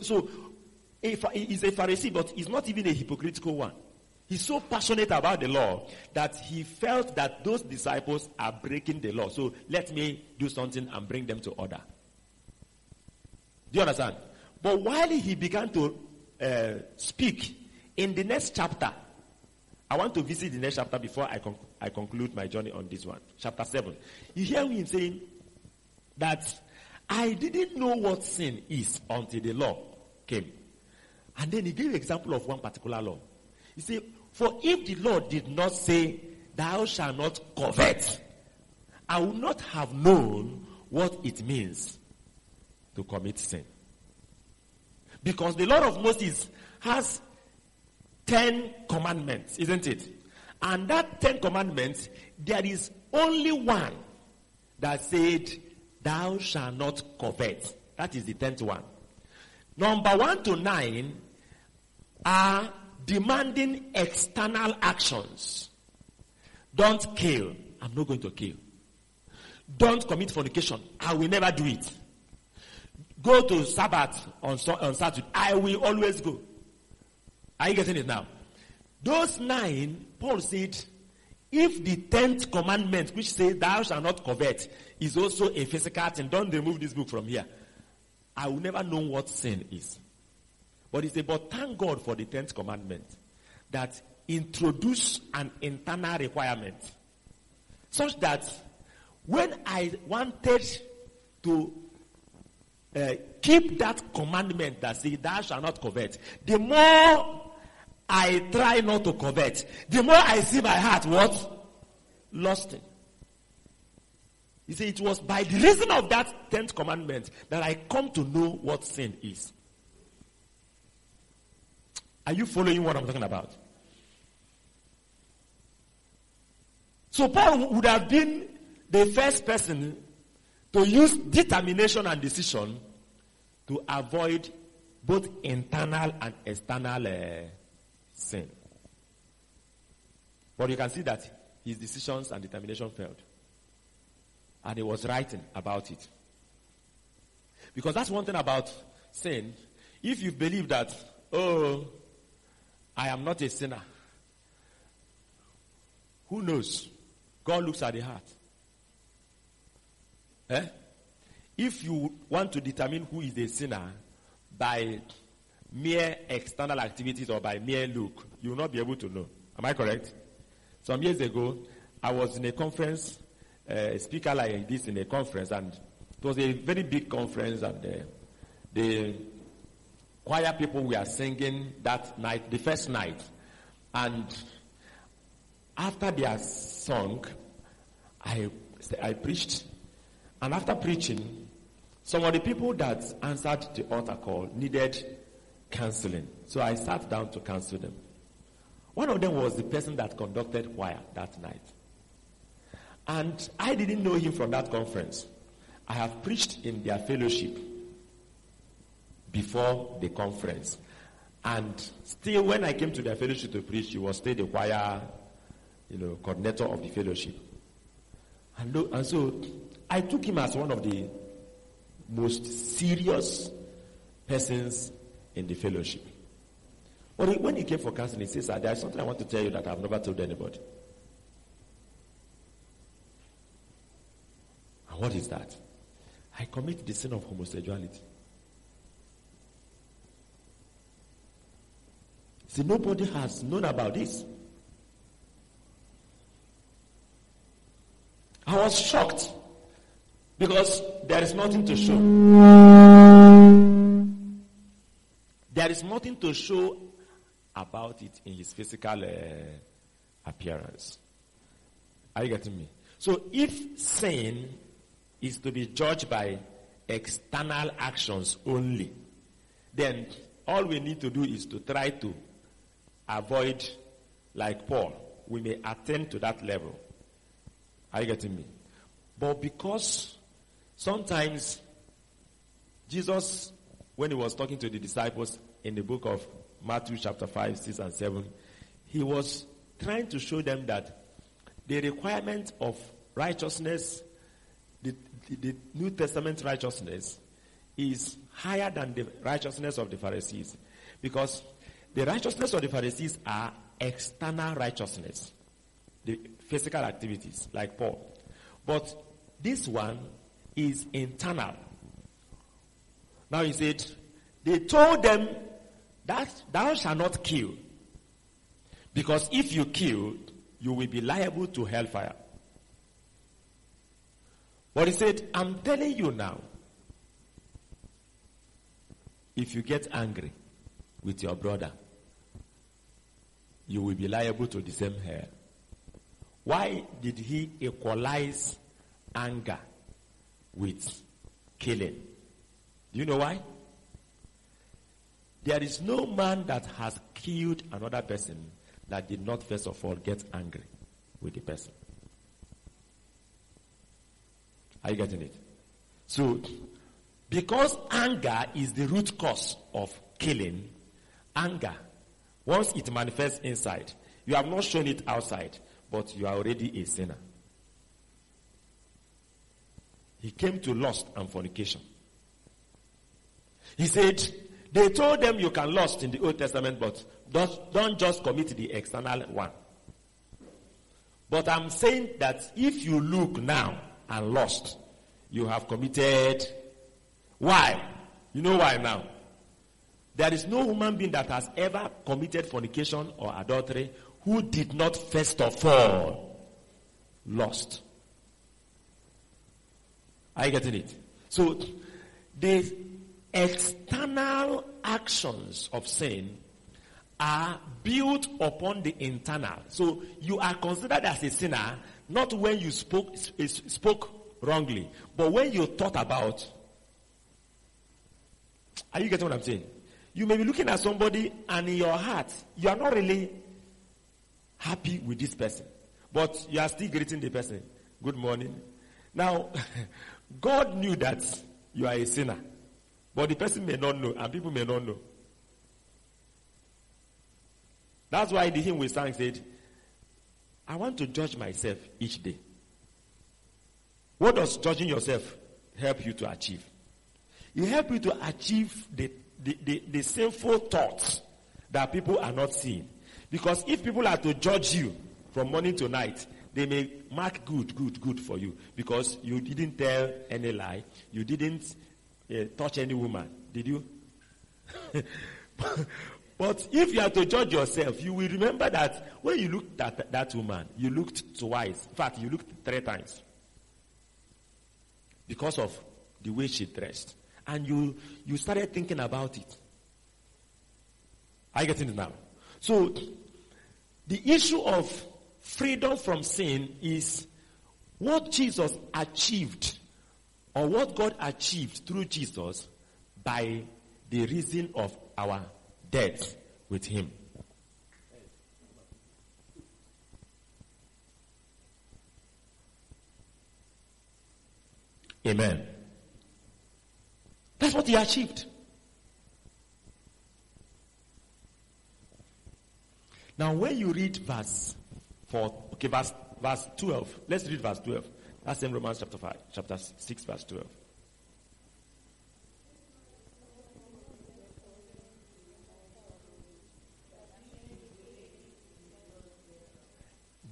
So, he's a Pharisee, but he's not even a hypocritical one. He's so passionate about the law that he felt that those disciples are breaking the law. So let me do something and bring them to order. Do you understand? But while he began to uh, speak in the next chapter, I want to visit the next chapter before I, con- I conclude my journey on this one. Chapter 7. You hear him saying that I didn't know what sin is until the law came. And then he gave an example of one particular law. He said, For if the law did not say, Thou shalt not covet, I would not have known what it means to commit sin. Because the law of Moses has 10 commandments, isn't it? And that 10 commandments, there is only one that said, Thou shalt not covet. That is the 10th one. Number 1 to 9 are demanding external actions. Don't kill. I'm not going to kill. Don't commit fornication. I will never do it go to Sabbath on, on Saturday. I will always go. Are you getting it now? Those nine, Paul said, if the tenth commandment, which says thou shalt not covet, is also a physical thing, don't remove this book from here. I will never know what sin is. But he said, but thank God for the tenth commandment that introduce an internal requirement such that when I wanted to uh, keep that commandment that says, Thou shalt not covet, the more I try not to covet, the more I see my heart what? Lusting. You see, it was by the reason of that tenth commandment that I come to know what sin is. Are you following what I'm talking about? So Paul would have been the first person to use determination and decision to avoid both internal and external uh, sin. But you can see that his decisions and determination failed. And he was writing about it. Because that's one thing about sin. If you believe that, oh, I am not a sinner, who knows? God looks at the heart. Eh? If you want to determine who is a sinner by mere external activities or by mere look, you will not be able to know. Am I correct? Some years ago, I was in a conference, uh, a speaker like this in a conference, and it was a very big conference, and uh, the choir people were singing that night, the first night, and after their song, I I preached, and after preaching, some of the people that answered the altar call needed counseling. So I sat down to counsel them. One of them was the person that conducted choir that night. And I didn't know him from that conference. I have preached in their fellowship before the conference. And still, when I came to their fellowship to preach, he was still the choir, you know, coordinator of the fellowship. And, and so I took him as one of the most serious persons in the fellowship. But when he came for counseling, he says, There's something I want to tell you that I've never told anybody. And what is that? I commit the sin of homosexuality. See, nobody has known about this. I was shocked because there is nothing to show. There is nothing to show about it in his physical uh, appearance. Are you getting me? So if sin is to be judged by external actions only, then all we need to do is to try to avoid, like Paul, we may attain to that level. Are you getting me? But because sometimes Jesus, when he was talking to the disciples in the book of Matthew chapter 5, 6 and 7, he was trying to show them that the requirement of righteousness, the, the, the New Testament righteousness, is higher than the righteousness of the Pharisees. Because the righteousness of the Pharisees are external righteousness, the physical activities, like Paul. But this one is internal. Now he said, they told them that thou shalt not kill. Because if you kill, you will be liable to hellfire. But he said, I'm telling you now, if you get angry with your brother, you will be liable to the same hell. Why did he equalize anger with killing? Do you know why? There is no man that has killed another person that did not first of all get angry with the person. Are you getting it? So, because anger is the root cause of killing, anger, once it manifests inside, you have not shown it outside, but you are already a sinner. He came to lust and fornication. He said, they told them you can lust in the Old Testament, but don't, don't just commit the external one. But I'm saying that if you look now and lust, you have committed. Why? You know why now? There is no human being that has ever committed fornication or adultery who did not first of all lust. Are you getting it? So the external actions of sin are built upon the internal. So you are considered as a sinner not when you spoke spoke wrongly, but when you thought about. Are you getting what I'm saying? You may be looking at somebody and in your heart, you are not really happy with this person. But you are still greeting the person. Good morning. Now, God knew that you are a sinner. But the person may not know, and people may not know. That's why the hymn we sang said, I want to judge myself each day. What does judging yourself help you to achieve? It helps you to achieve the, the, the, the sinful thoughts that people are not seeing. Because if people are to judge you from morning to night, they may mark good, good, good for you because you didn't tell any lie, you didn't uh, touch any woman, did you? but if you are to judge yourself, you will remember that when you looked at that woman, you looked twice. In fact, you looked three times because of the way she dressed, and you you started thinking about it. Are you getting it now? So, the issue of freedom from sin is what Jesus achieved on what God achieved through Jesus by the reason of our death with Him. Amen. That's what he achieved. Now, when you read verse 4, okay, verse, verse 12, let's read verse 12. That's in Romans chapter 5, chapter 6, verse 12.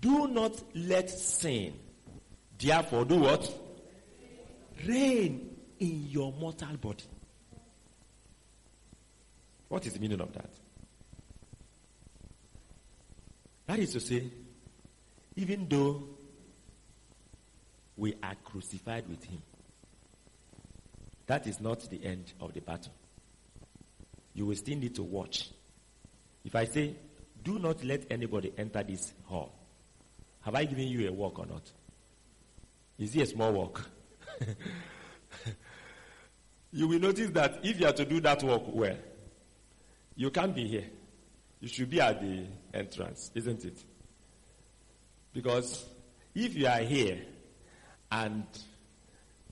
Do not let sin, therefore, do what? Reign in your mortal body. What is the meaning of that? That is to say, even though we are crucified with him, that is not the end of the battle. You will still need to watch. If I say, do not let anybody enter this hall, have I given you a walk or not? Is it a small walk? you will notice that if you are to do that walk well, you can't be here. You should be at the entrance, isn't it? Because if you are here and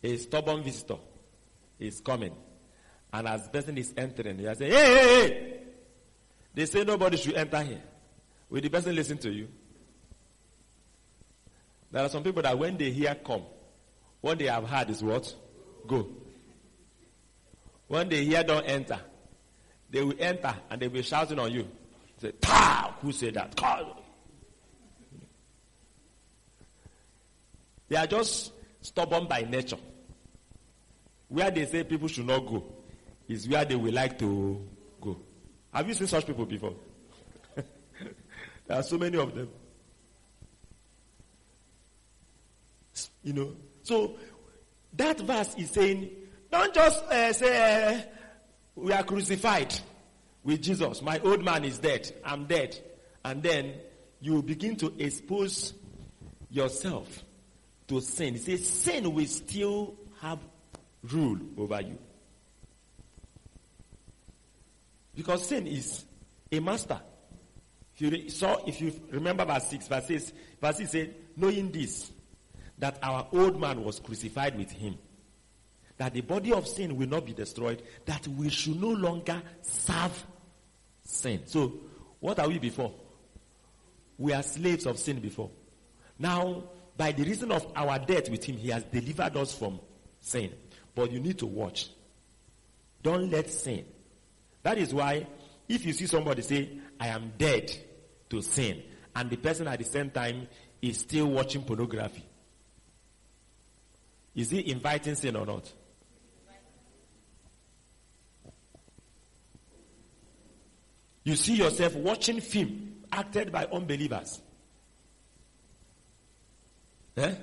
a stubborn visitor is coming, and as the person is entering, are saying, hey, hey, hey! They say nobody should enter here. Will the person listen to you? There are some people that when they hear come, what they have heard is what? Go. When they hear don't enter, they will enter and they will be shouting on you. Say, Ta! Who said that? They are just stubborn by nature. Where they say people should not go is where they will like to go. Have you seen such people before? there are so many of them. You know, so that verse is saying, don't just uh, say, uh, we are crucified with Jesus. My old man is dead. I'm dead. And then you begin to expose yourself to sin. He says sin will still have rule over you. Because sin is a master. If you saw, if you remember verse 6, verse 6, verse 6 said, knowing this, that our old man was crucified with him, that the body of sin will not be destroyed, that we should no longer serve sin. So, what are we before? We are slaves of sin before. Now, by the reason of our death with him, he has delivered us from sin. But you need to watch. Don't let sin. That is why, if you see somebody say, I am dead to sin, and the person at the same time is still watching pornography, is he inviting sin or not? You see yourself watching film acted by unbelievers. Eh?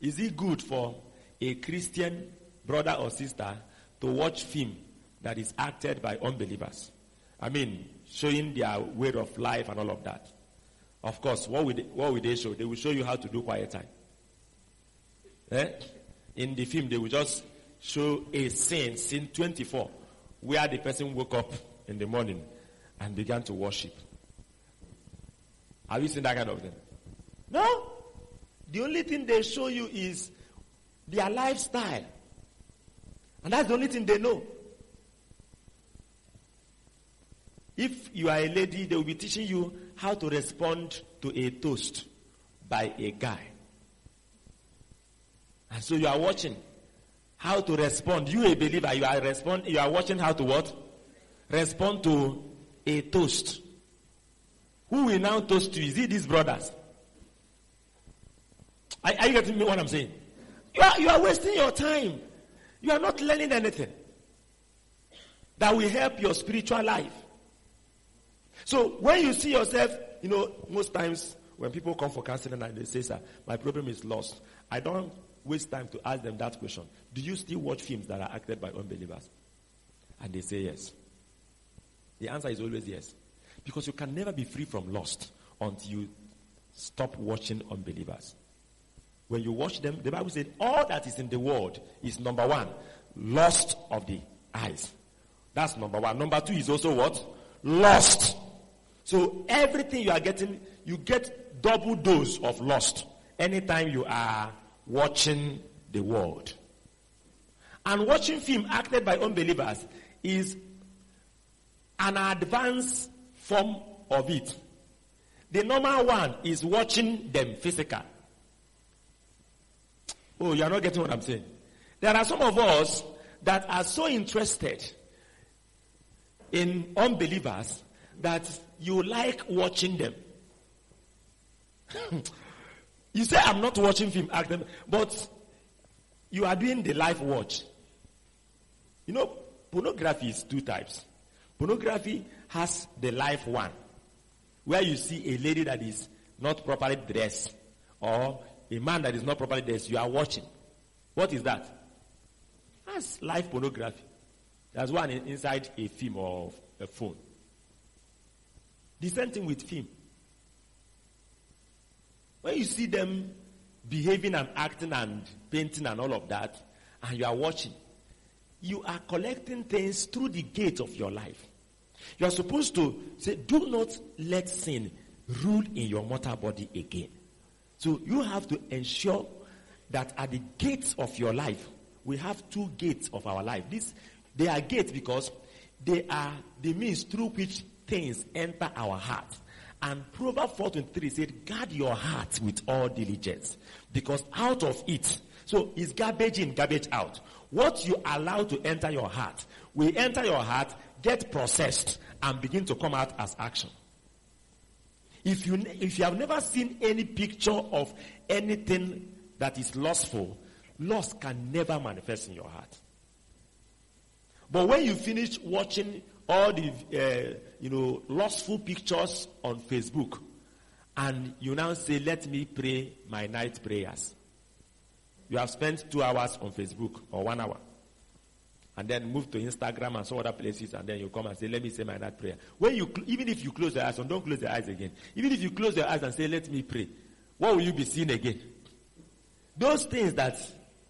Is it good for a Christian brother or sister to watch film that is acted by unbelievers? I mean, showing their way of life and all of that. Of course, what will they, what will they show? They will show you how to do quiet time. Eh? In the film, they will just show a scene, scene 24, where the person woke up in the morning and began to worship. Have you seen that kind of thing? No. The only thing they show you is their lifestyle. And that's the only thing they know. If you are a lady, they will be teaching you how to respond to a toast by a guy. And so you are watching how to respond. You a believer, you are respond, you are watching how to what? Respond to a toast. Who will now toast you? Is it these brothers? Are, are you getting me what I'm saying? You are, you are wasting your time. You are not learning anything that will help your spiritual life. So when you see yourself, you know, most times when people come for counseling and they say, sir, my problem is lost. I don't waste time to ask them that question. Do you still watch films that are acted by unbelievers? And they say yes. The answer is always yes. Because you can never be free from lust until you stop watching unbelievers. When you watch them, the Bible said all that is in the world is number one, lust of the eyes. That's number one. Number two is also what? Lust. So everything you are getting, you get double dose of lust anytime you are watching the world. And watching film acted by unbelievers is an advanced form of it. The normal one is watching them physical. Oh, you are not getting what I'm saying. There are some of us that are so interested in unbelievers that you like watching them. you say, I'm not watching film acting, but you are doing the live watch. You know, pornography is two types. Pornography has the live one, where you see a lady that is not properly dressed, or a man that is not properly dressed, you are watching. What is that? That's live pornography. There's one inside a film or a phone. The same thing with film. When you see them behaving and acting and painting and all of that, and you are watching, you are collecting things through the gate of your life. You are supposed to say, do not let sin rule in your mortal body again. So you have to ensure that at the gates of your life, we have two gates of our life. This, they are gates because they are the means through which things enter our heart. And Proverbs 4.23 said, guard your heart with all diligence. Because out of it, so it's garbage in, garbage out. What you allow to enter your heart will enter your heart, get processed, and begin to come out as action. If you, if you have never seen any picture of anything that is lustful, lust can never manifest in your heart. But when you finish watching all the, uh, you know, lustful pictures on Facebook, and you now say, let me pray my night prayers. You have spent two hours on Facebook or one hour. And then move to Instagram and some other places and then you come and say, let me say my night prayer. When you, even if you close your eyes, and don't close your eyes again. Even if you close your eyes and say, let me pray, what will you be seeing again? Those things that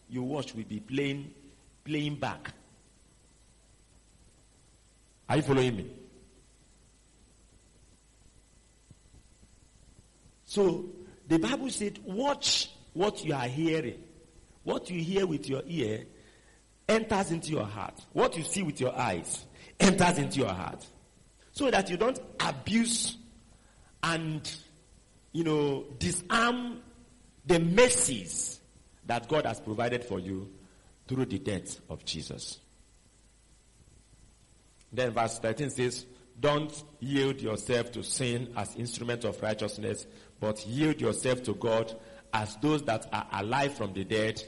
you watch will be playing, playing back. Are you following me? So the Bible said, watch what you are hearing. What you hear with your ear enters into your heart. What you see with your eyes enters into your heart. So that you don't abuse and, you know, disarm the mercies that God has provided for you through the death of Jesus. Then verse 13 says, Don't yield yourself to sin as instrument of righteousness, but yield yourself to God as those that are alive from the dead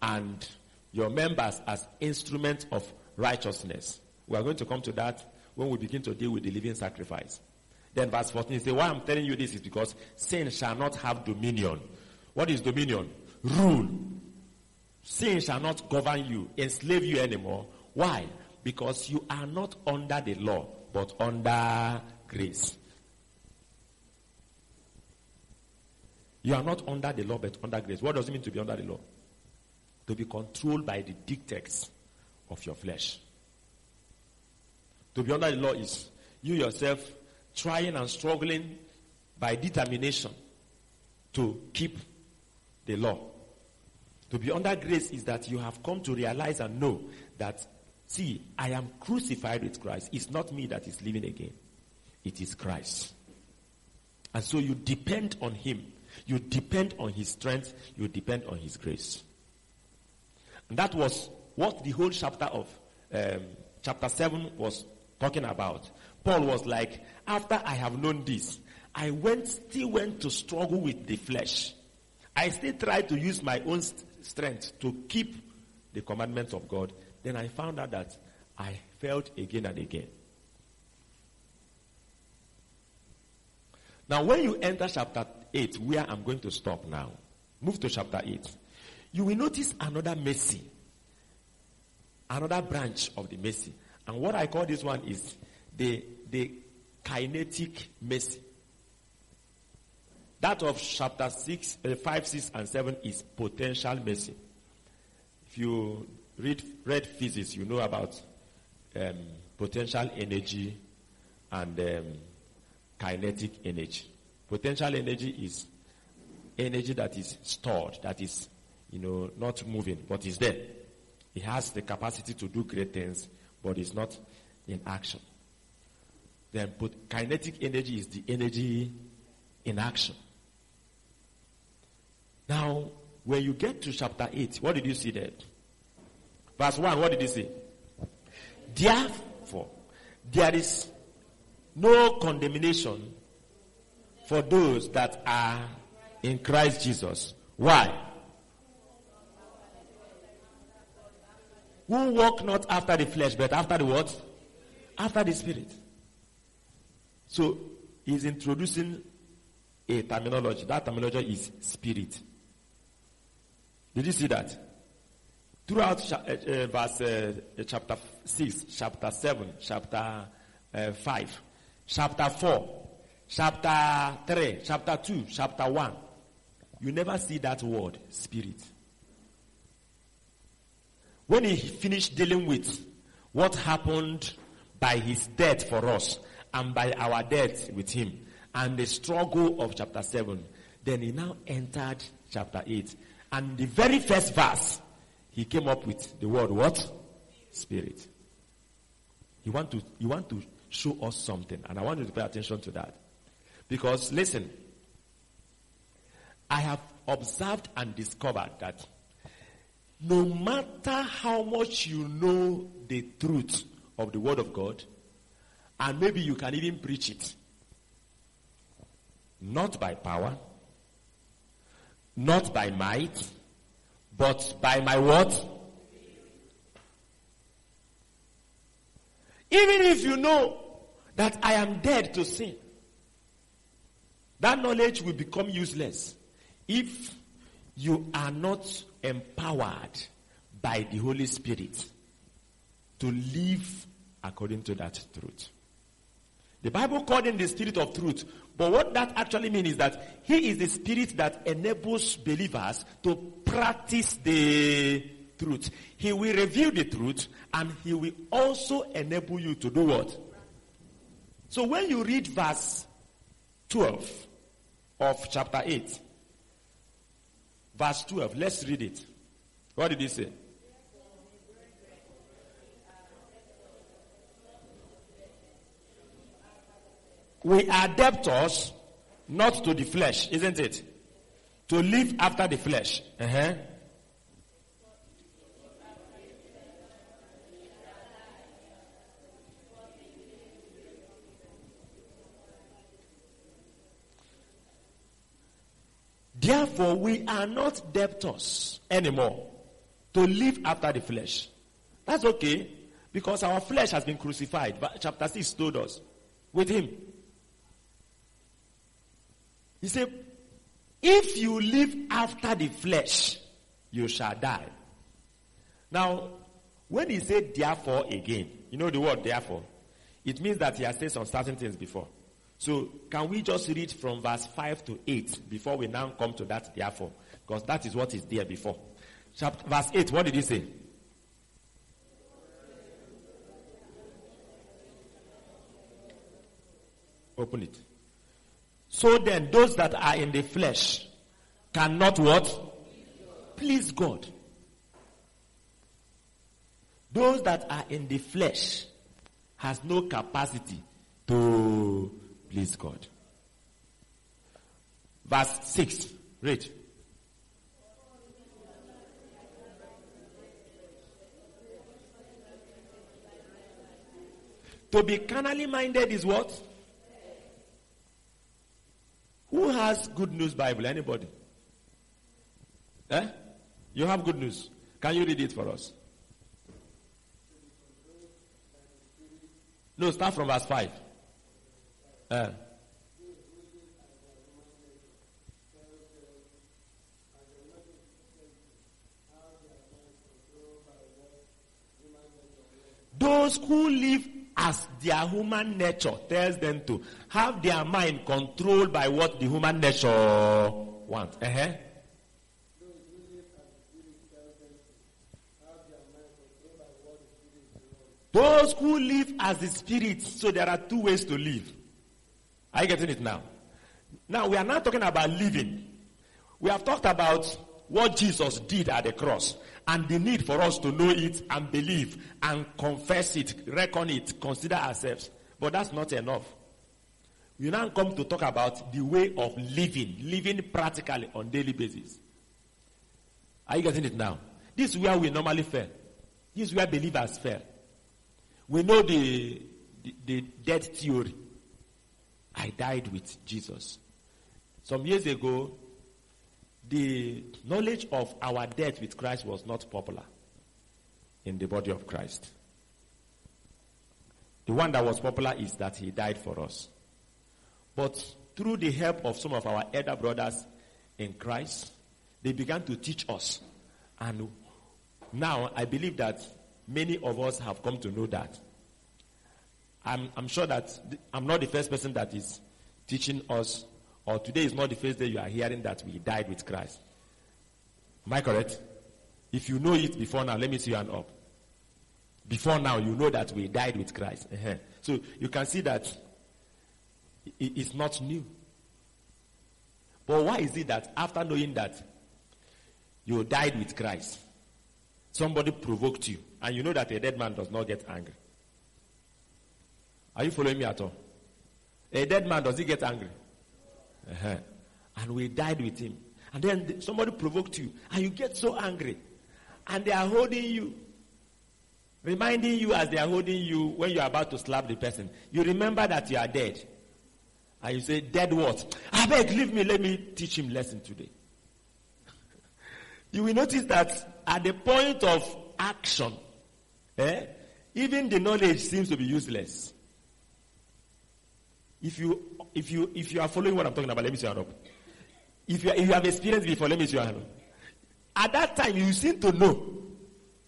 and your members as instruments of righteousness. We are going to come to that when we begin to deal with the living sacrifice. Then verse 14 says, why I'm telling you this is because sin shall not have dominion. What is dominion? Rule. Sin shall not govern you, enslave you anymore. Why? Because you are not under the law, but under grace. You are not under the law, but under grace. What does it mean to be under the law? To be controlled by the dictates of your flesh. To be under the law is you yourself trying and struggling by determination to keep the law. To be under grace is that you have come to realize and know that, see, I am crucified with Christ. It's not me that is living again. It is Christ. And so you depend on Him. You depend on His strength. You depend on His grace. And that was what the whole chapter of um, chapter 7 was talking about. Paul was like, after I have known this, I went, still went to struggle with the flesh. I still tried to use my own st- strength to keep the commandments of God. Then I found out that I failed again and again. Now, when you enter chapter 8, where I'm going to stop now, move to chapter 8, you will notice another mercy, another branch of the mercy. And what I call this one is the, the kinetic mercy. That of chapter 6, uh, 5, 6, and 7 is potential mercy. If you read, read physics, you know about um, potential energy and um, kinetic energy. Potential energy is energy that is stored, that is, you know, not moving, but he's there. He has the capacity to do great things, but he's not in action. Then but kinetic energy is the energy in action. Now, when you get to chapter 8, what did you see there? Verse 1, what did he say? Therefore, there is no condemnation for those that are in Christ Jesus. Why? Who walk not after the flesh, but after the what? After the spirit. So he's introducing a terminology. That terminology is spirit. Did you see that? Throughout uh, verse uh, chapter 6, chapter 7, chapter uh, 5, chapter 4, chapter 3, chapter 2, chapter 1, you never see that word, spirit. When he finished dealing with what happened by his death for us and by our death with him and the struggle of chapter 7, then he now entered chapter 8. And the very first verse, he came up with the word what? Spirit. He want to, you want to show us something, and I want you to pay attention to that. Because listen, I have observed and discovered that no matter how much you know the truth of the Word of God, and maybe you can even preach it, not by power, not by might, but by my word. Even if you know that I am dead to sin, that knowledge will become useless if you are not empowered by the Holy Spirit to live according to that truth. The Bible called him the spirit of truth. But what that actually means is that he is the spirit that enables believers to practice the truth. He will reveal the truth and he will also enable you to do what? So when you read verse 12 of chapter 8, verse 12, let's read it. What did he say? we are debtors not to the flesh, isn't it? To live after the flesh. Uh-huh. Therefore, we are not debtors anymore to live after the flesh. That's okay because our flesh has been crucified. But chapter 6 told us with him. He said, if you live after the flesh, you shall die. Now, when he said therefore again, you know the word therefore, it means that he has said some certain things before. So, can we just read from verse 5 to 8 before we now come to that therefore? Because that is what is there before. Chapter, verse 8, what did he say? Open it. So then, those that are in the flesh cannot what? Please God. Those that are in the flesh has no capacity to please God. Verse 6. Read. To be carnally minded is what? Who has good news Bible? Anybody? Eh? You have good news. Can you read it for us? No, start from verse 5. Eh. Those who live as their human nature tells them to have their mind controlled by what the human nature wants. Uh-huh. Those who live as the spirit, so there are two ways to live. Are you getting it now? Now we are not talking about living. We have talked about what Jesus did at the cross and the need for us to know it and believe and confess it, reckon it, consider ourselves. But that's not enough. We now come to talk about the way of living, living practically on daily basis. Are you getting it now? This is where we normally fail. This is where believers fail. We know the, the, the death theory. I died with Jesus. Some years ago, the knowledge of our death with Christ was not popular in the body of Christ. The one that was popular is that he died for us. But through the help of some of our elder brothers in Christ, they began to teach us. And now I believe that many of us have come to know that. I'm, I'm sure that I'm not the first person that is teaching us, or today is not the first day you are hearing that we died with Christ. Am I correct? If you know it before now, let me see you hand up. Before now, you know that we died with Christ. Uh-huh. So you can see that it's not new. But why is it that after knowing that you died with Christ, somebody provoked you, and you know that a dead man does not get angry? Are you following me at all? A dead man, does he get angry? Uh-huh. And we died with him. And then somebody provoked you, and you get so angry. And they are holding you, reminding you as they are holding you when you are about to slap the person. You remember that you are dead. And you say, Dead what? I beg, leave me, let me teach him lesson today. you will notice that at the point of action, eh, even the knowledge seems to be useless. If you if you if you are following what I'm talking about, let me see your hand up. If you, if you have experienced before, let me see your hand up. At that time, you seem to know,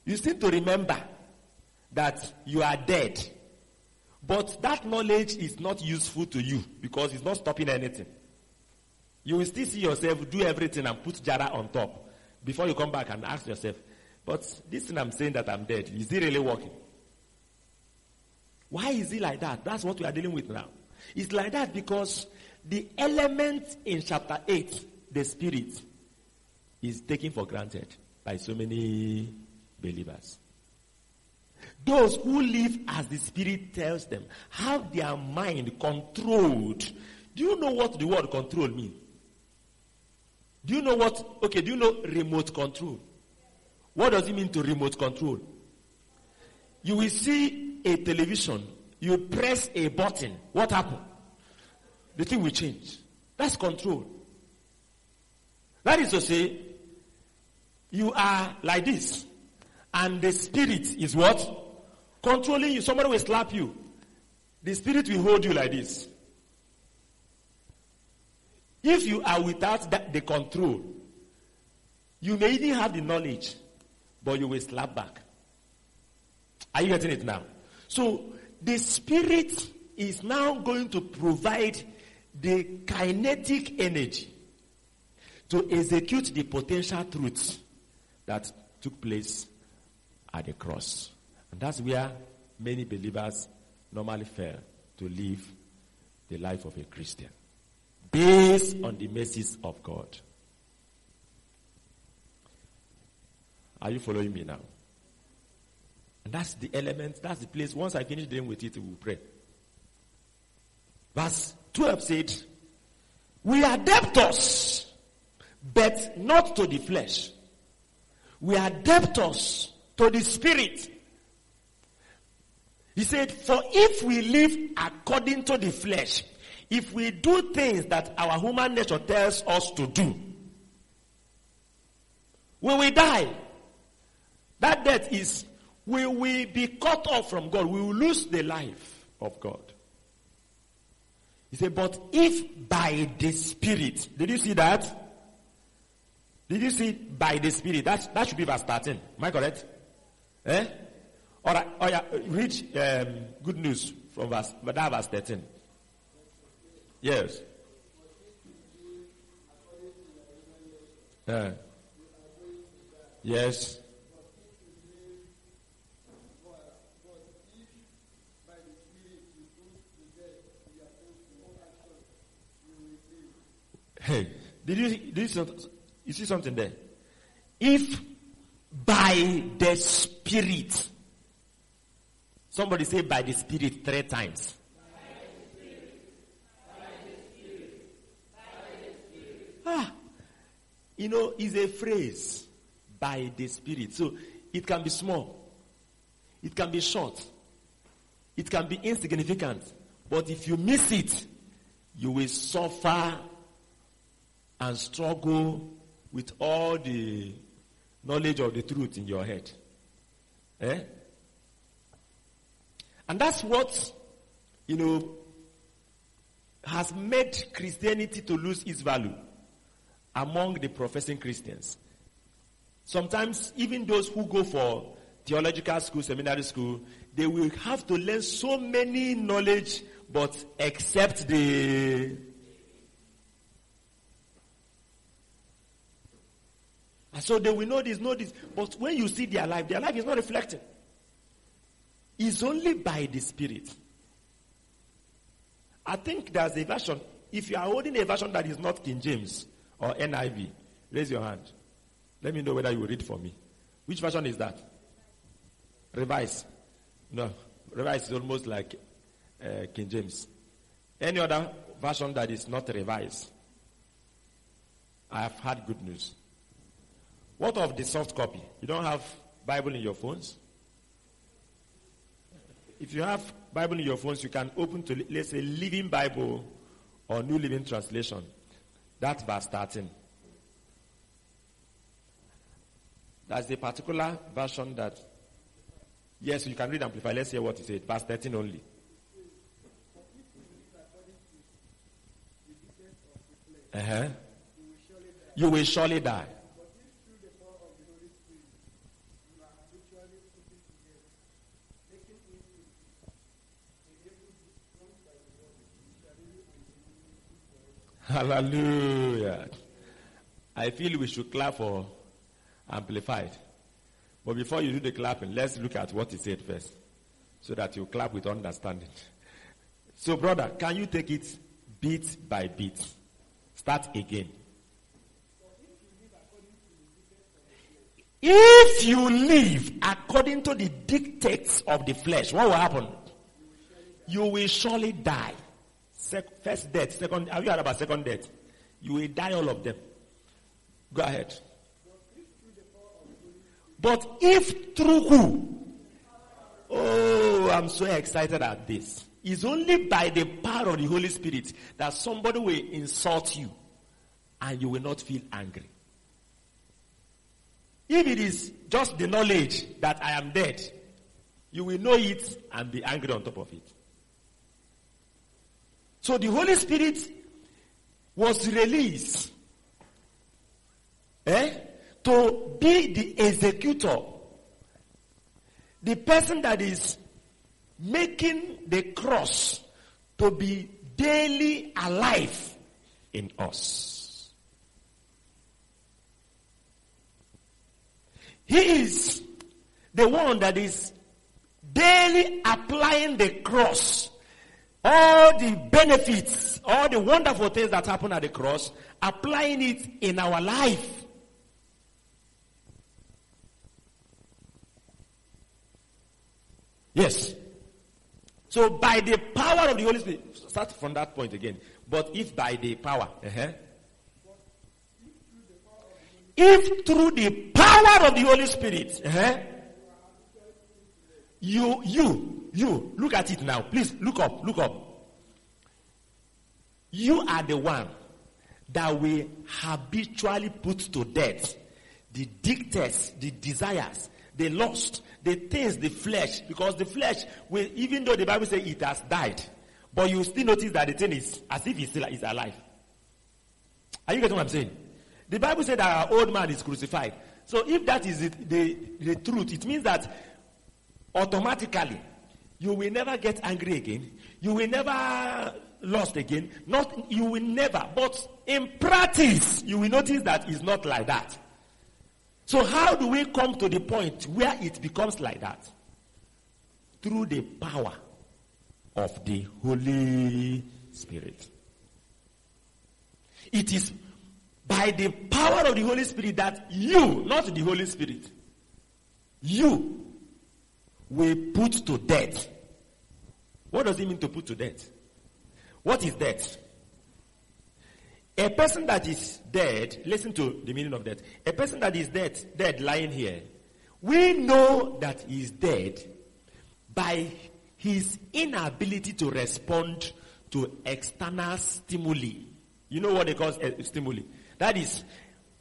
you seem to remember that you are dead. But that knowledge is not useful to you because it's not stopping anything. You will still see yourself do everything and put Jara on top before you come back and ask yourself, but this thing I'm saying that I'm dead, is it really working? Why is it like that? That's what we are dealing with now. It's like that because the element in chapter 8, the spirit, is taken for granted by so many believers. Those who live as the Spirit tells them have their mind controlled. Do you know what the word control means? Do you know what? Okay, do you know remote control? What does it mean to remote control? You will see a television, you press a button, what happens? The thing will change. That's control. That is to say, you are like this, and the spirit is what? controlling you. Somebody will slap you. The spirit will hold you like this. If you are without that, the control, you may even have the knowledge, but you will slap back. Are you getting it now? So the spirit is now going to provide the kinetic energy to execute the potential truths that took place at the cross. And that's where many believers normally fail to live the life of a Christian. Based on the mercies of God. Are you following me now? And that's the element, that's the place. Once I finish dealing with it, we will pray. Verse 12 said, We are debtors, but not to the flesh. We are debtors to the spirit he said, For if we live according to the flesh, if we do things that our human nature tells us to do, when we die, that death is, we will be cut off from God. We will lose the life of God. He said, but if by the Spirit, did you see that? Did you see by the Spirit? That, that should be verse 13. Am I correct? Eh? All right, oh yeah, read um, good news from verse, but that verse 13. Yes. Uh, yes. Hey, did you, did you, you see something there? if by the Spirit, somebody say by the Spirit three times. Ah, you know, is a phrase by the Spirit. So it can be small, it can be short, it can be insignificant. But if you miss it, you will suffer and struggle with all the knowledge of the truth in your head. Eh? And that's what, you know, has made Christianity to lose its value among the professing Christians. Sometimes, even those who go for theological school, seminary school, they will have to learn so many knowledge, but accept the And so they will know this, know this. But when you see their life, their life is not reflecting. It's only by the Spirit. I think there's a version. If you are holding a version that is not King James or NIV, raise your hand. Let me know whether you read for me. Which version is that? Revise. No, Revise is almost like uh, King James. Any other version that is not revised? I have had good news. What of the soft copy? You don't have Bible in your phones? If you have Bible in your phones, you can open to, let's say, Living Bible or New Living Translation. That's verse 13. That's the particular version that, yes, you can read Amplify. Let's hear what it said. Verse 13 only. Uh-huh. You will surely die. Hallelujah. I feel we should clap for Amplified. But before you do the clapping, let's look at what he said first. So that you clap with understanding. So, brother, can you take it bit by bit? Start again. If you live according to the dictates of the flesh, what will happen? You will surely die. Sec- first death, second, have you heard about second death? You will die all of them. Go ahead. But if through who? Oh, I'm so excited at this. It's only by the power of the Holy Spirit that somebody will insult you and you will not feel angry. If it is just the knowledge that I am dead, you will know it and be angry on top of it. So the Holy Spirit was released eh, to be the executor, the person that is making the cross to be daily alive in us. He is the one that is daily applying the cross all the benefits, all the wonderful things that happen at the cross, applying it in our life. Yes. So by the power of the Holy Spirit, start from that point again. But if by the power, uh-huh. if through the power of the Holy Spirit, uh-huh, you, you, you, look at it now. Please look up, look up. You are the one that will habitually put to death the dictates, the desires, the lust, the things, the flesh. Because the flesh will, even though the Bible says it has died, but you still notice that the thing is as if it's still is alive. Are you getting what I'm saying? The Bible said that our old man is crucified. So if that is the, the, the truth, it means that automatically you will never get angry again. You will never lost again. Not you will never, but in practice, you will notice that it's not like that. So how do we come to the point where it becomes like that? Through the power of the Holy Spirit. It is by the power of the Holy Spirit that you, not the Holy Spirit, you will put to death. What does it mean to put to death? What is death? A person that is dead, listen to the meaning of death. A person that is dead, dead lying here, we know that he is dead by his inability to respond to external stimuli. You know what they call uh, stimuli? That is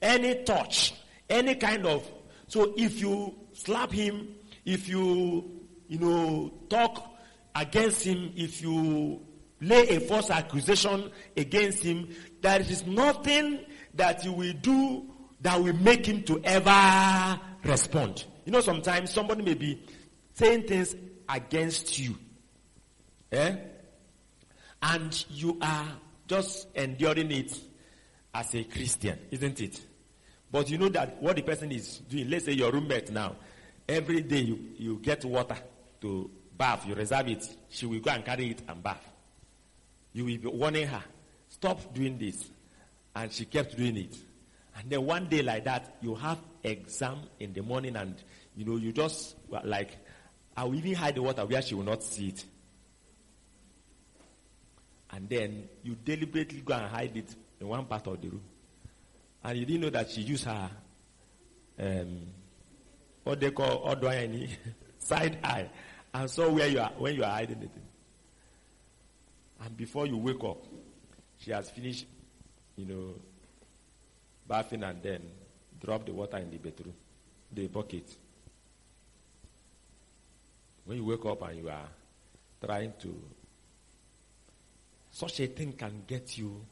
any touch, any kind of. So if you slap him, if you, you know, talk against him, if you lay a false accusation against him, there is nothing that you will do that will make him to ever respond. You know, sometimes somebody may be saying things against you. Eh? And you are just enduring it as a Christian, isn't it? But you know that what the person is doing, let's say your roommate now, every day you, you get water to bath, you reserve it, she will go and carry it and bath. You will be warning her, stop doing this. And she kept doing it. And then one day like that, you have exam in the morning and, you know, you just like, I will even hide the water where she will not see it. And then you deliberately go and hide it in one part of the room. And you didn't know that she used her, um, what they call odwayani, side eye, and saw where you are, when you are hiding it. And before you wake up, she has finished, you know, bathing and then drop the water in the bedroom, the bucket. When you wake up and you are trying to, such a thing can get you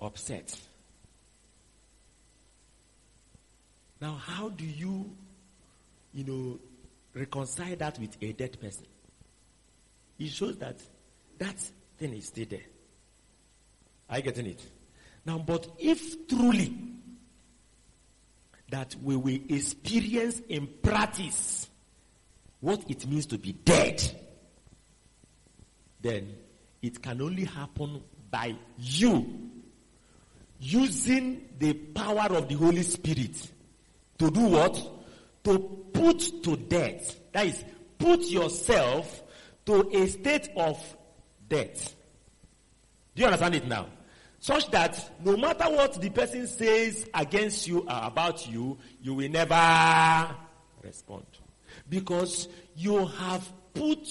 upset. Now, how do you, you know, reconcile that with a dead person? It shows that that thing is still there. Are you getting it? Now, but if truly that we will experience in practice what it means to be dead, then it can only happen by you using the power of the Holy Spirit to do what? To put to death. That is, put yourself to a state of death. Do you understand it now? Such that no matter what the person says against you or about you, you will never respond. Because you have put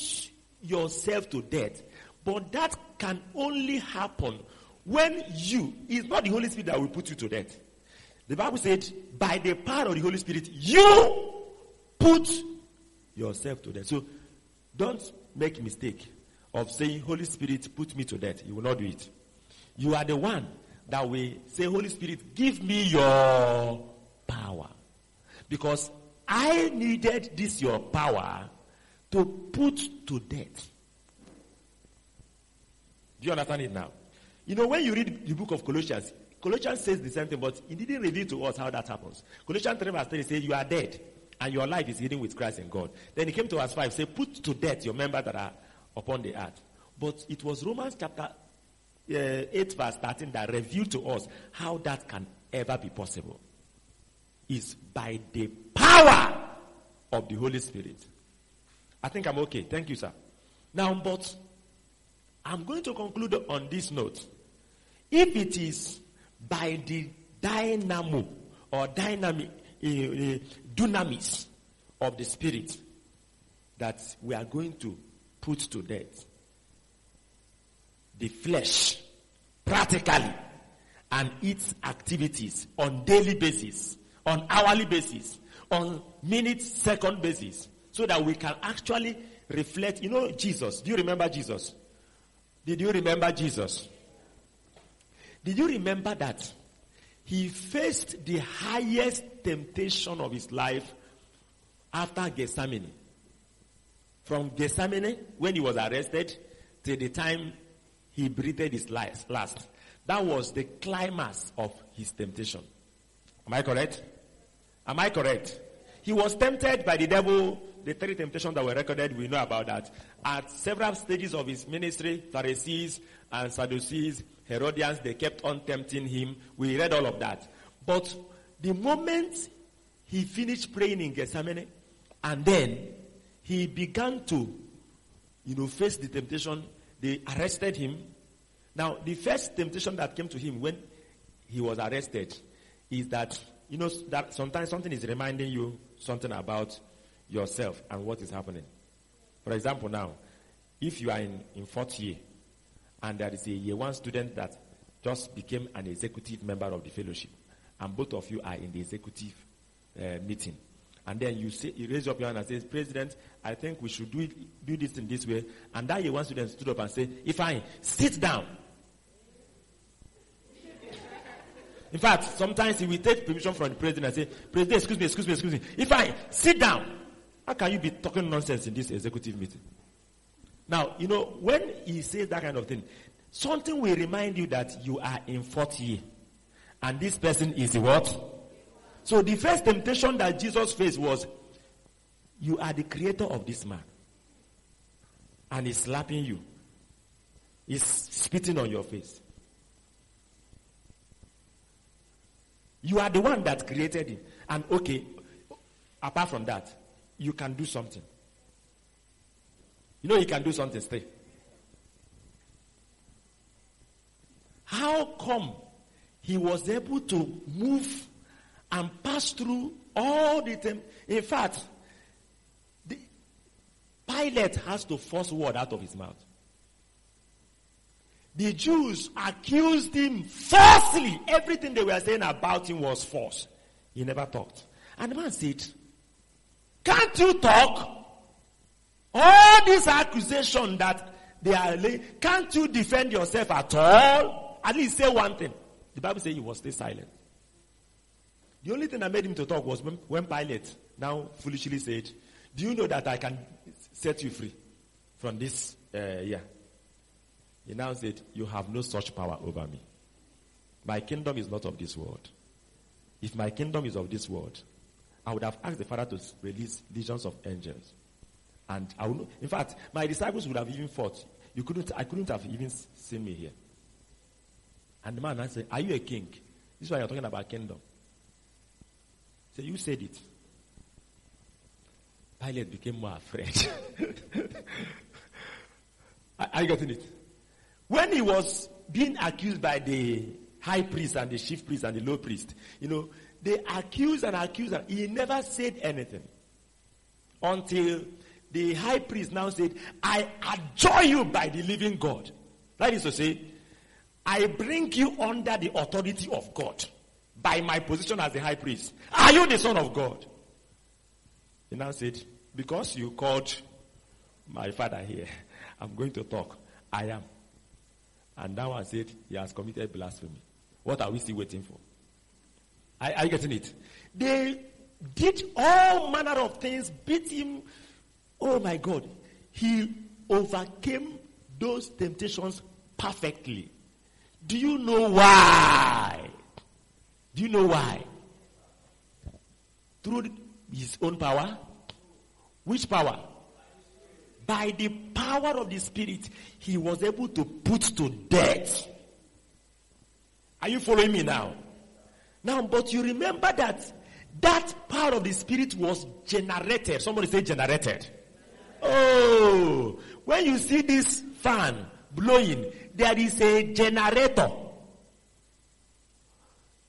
yourself to death. But that can only happen when you, it's not the Holy Spirit that will put you to death. The Bible said, by the power of the Holy Spirit, you put yourself to death. So don't make mistake of saying, Holy Spirit, put me to death. You will not do it. You are the one that will say, Holy Spirit, give me your power. Because I needed this your power to put to death. Do you understand it now? You know, when you read the book of Colossians, Colossians says the same thing, but it didn't reveal to us how that happens. Colossians 3 verse 3 says, You are dead, and your life is hidden with Christ in God. Then he came to verse 5, say, Put to death your members that are upon the earth. But it was Romans chapter uh, 8 verse 13 that revealed to us how that can ever be possible. Is by the power of the Holy Spirit. I think I'm okay. Thank you, sir. Now, but I'm going to conclude on this note. If it is by the dynamo or dynamic, uh, uh, dunamis of the Spirit that we are going to put to death the flesh practically and its activities on daily basis, on hourly basis, on minute, second basis, so that we can actually reflect. You know, Jesus. Do you remember Jesus? Did you remember Jesus? Did you remember that he faced the highest temptation of his life after Gethsemane? From Gethsemane, when he was arrested, till the time he breathed his last. That was the climax of his temptation. Am I correct? Am I correct? He was tempted by the devil the three temptations that were recorded, we know about that. At several stages of his ministry, Pharisees and Sadducees, Herodians, they kept on tempting him. We read all of that. But the moment he finished praying in Gethsemane, and then he began to, you know, face the temptation, they arrested him. Now, the first temptation that came to him when he was arrested is that, you know, that sometimes something is reminding you something about yourself and what is happening. For example, now, if you are in, in fourth year and there is a year one student that just became an executive member of the fellowship, and both of you are in the executive uh, meeting, and then you say you raise up your hand and say, President, I think we should do it, do this in this way, and that year one student stood up and said, If I sit down. In fact, sometimes he will take permission from the president and say, President, excuse me, excuse me, excuse me. If I sit down, how can you be talking nonsense in this executive meeting? Now, you know, when he says that kind of thing, something will remind you that you are in fourth year. And this person is what? So the first temptation that Jesus faced was, you are the creator of this man. And he's slapping you. He's spitting on your face. You are the one that created him. And okay, apart from that, you can do something. You know he can do something still. How come he was able to move and pass through all the time? In fact, the Pilate has to force word out of his mouth. The Jews accused him falsely. Everything they were saying about him was false. He never talked. And the man said, Can't you talk? All this accusation that they are laying, can't you defend yourself at all? At least say one thing. The Bible says he was stay silent. The only thing that made him to talk was when, when Pilate now foolishly said, Do you know that I can set you free from this uh, yeah? He now said, You have no such power over me. My kingdom is not of this world. If my kingdom is of this world, I would have asked the Father to release legions of angels. And I would, in fact, my disciples would have even fought. You couldn't, I couldn't have even seen me here. And the man said, Are you a king? This is why you're talking about kingdom. So you said it. Pilate became more afraid. Are you getting it? When he was being accused by the high priest and the chief priest and the low priest, you know, they accused and accused and he never said anything. Until the high priest now said, I adjure you by the living God. That is to say, I bring you under the authority of God by my position as the high priest. Are you the son of God? He now said, Because you called my father here, I'm going to talk. I am. And that one said, He has committed blasphemy. What are we still waiting for? Are, are you getting it? They did all manner of things, beat him. Oh my God. He overcame those temptations perfectly. Do you know why? Do you know why? Through his own power? Which power? By the power of the Spirit, he was able to put to death. Are you following me now? Now, but you remember that that power of the Spirit was generated. Somebody say generated. Oh, when you see this fan blowing, there is a generator.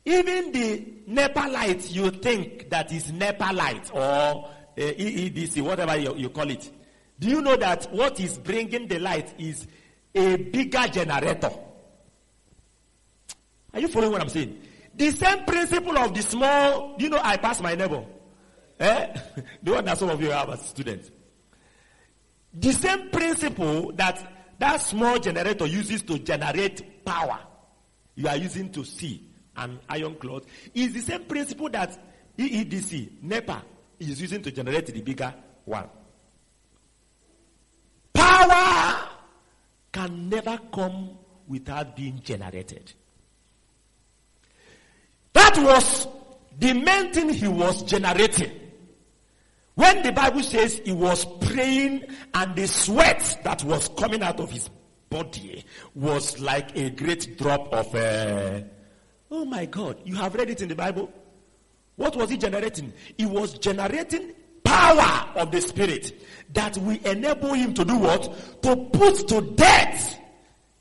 Even the NEPA light you think that is NEPA light or uh, EEDC, whatever you, you call it. Do you know that what is bringing the light is a bigger generator? Are you following what I'm saying? The same principle of the small, you know I pass my neighbor? Eh? the one that some of you have as students. The same principle that that small generator uses to generate power, you are using to see an iron cloth, is the same principle that EEDC, NEPA, is using to generate the bigger one. Power can never come without being generated. That was the main thing he was generating. When the Bible says he was praying and the sweat that was coming out of his body was like a great drop of, uh, oh my God, you have read it in the Bible? What was he generating? He was generating power of the Spirit that will enable him to do what? To put to death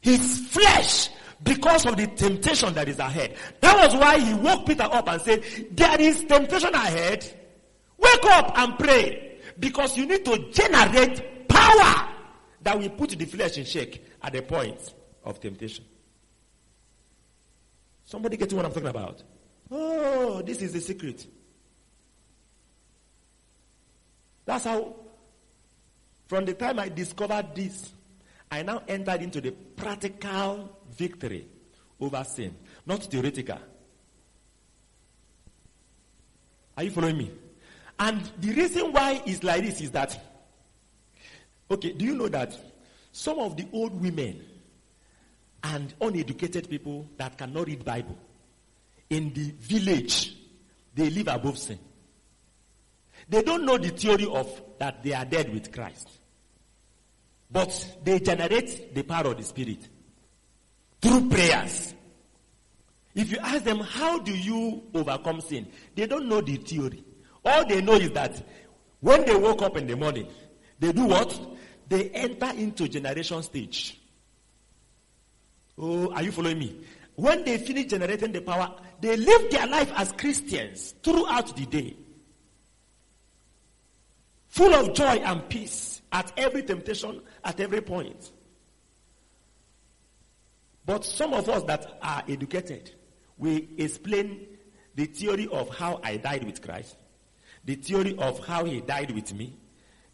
his flesh because of the temptation that is ahead. That was why he woke Peter up and said, there is temptation ahead. Wake up and pray because you need to generate power that will put the flesh in check at the point of temptation. Somebody getting what I'm talking about? Oh, this is the secret. That's how, from the time I discovered this, I now entered into the practical victory over sin, not theoretical. Are you following me? And the reason why it's like this is that, okay, do you know that some of the old women and uneducated people that cannot read Bible in the village, they live above sin. They don't know the theory of that they are dead with Christ. But they generate the power of the Spirit through prayers. If you ask them, how do you overcome sin? They don't know the theory. All they know is that when they woke up in the morning, they do what? They enter into generation stage. Oh, are you following me? When they finish generating the power, they live their life as Christians throughout the day. Full of joy and peace at every temptation, at every point. But some of us that are educated, we explain the theory of how I died with Christ, the theory of how he died with me,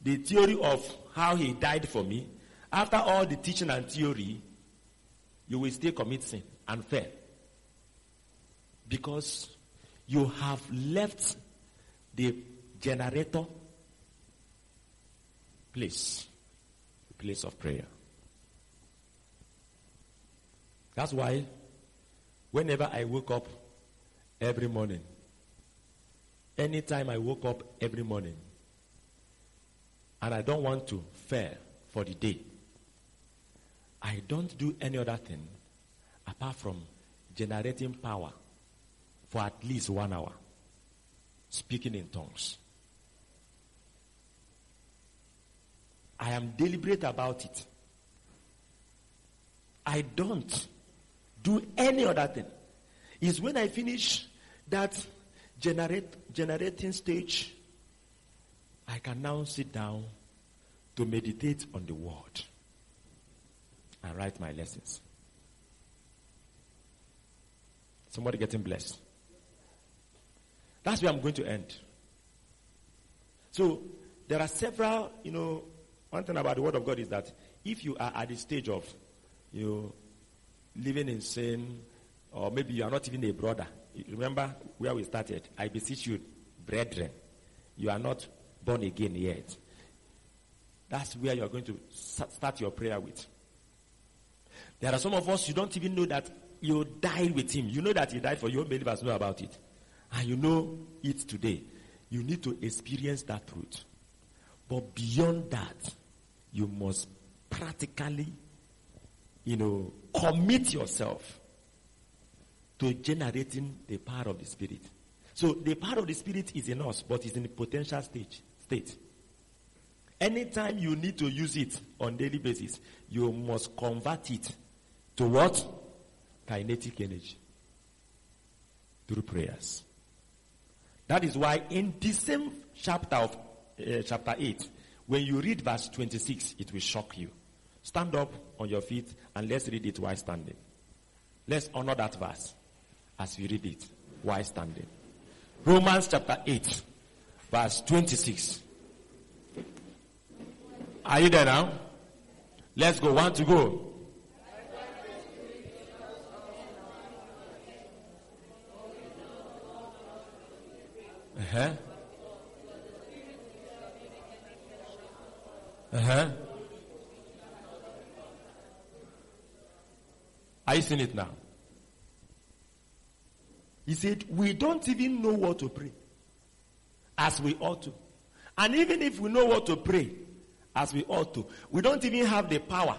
the theory of how he died for me. After all the teaching and theory, you will still commit sin and fail. Because you have left the generator place, place of prayer. That's why whenever I woke up every morning, anytime I woke up every morning, and I don't want to fail for the day, I don't do any other thing apart from generating power for at least one hour, speaking in tongues. I am deliberate about it. I don't do any other thing. Is when I finish that generate, generating stage, I can now sit down to meditate on the word and write my lessons. Somebody getting blessed. That's where I'm going to end. So there are several, you know, one thing about the word of God is that if you are at the stage of you know, living in sin, or maybe you are not even a brother. Remember where we started? I beseech you, brethren, you are not born again yet. That's where you are going to start your prayer with. There are some of us, you don't even know that you died with him. You know that he died for you. Believers know about it. And you know it today. You need to experience that truth. But beyond that, you must practically, you know, commit yourself to generating the power of the Spirit. So the power of the Spirit is in us, but it's in the potential stage, state. Anytime you need to use it on daily basis, you must convert it to what? Kinetic energy. Through prayers. That is why in the same chapter of uh, chapter 8, when you read verse 26, it will shock you. Stand up on your feet and let's read it while standing. Let's honor that verse as we read it while standing. Romans chapter 8, verse 26. Are you there now? Let's go. One to go. Uh-huh. Uh-huh. Are you seeing it now? He said, We don't even know what to pray as we ought to. And even if we know what to pray, as we ought to, we don't even have the power,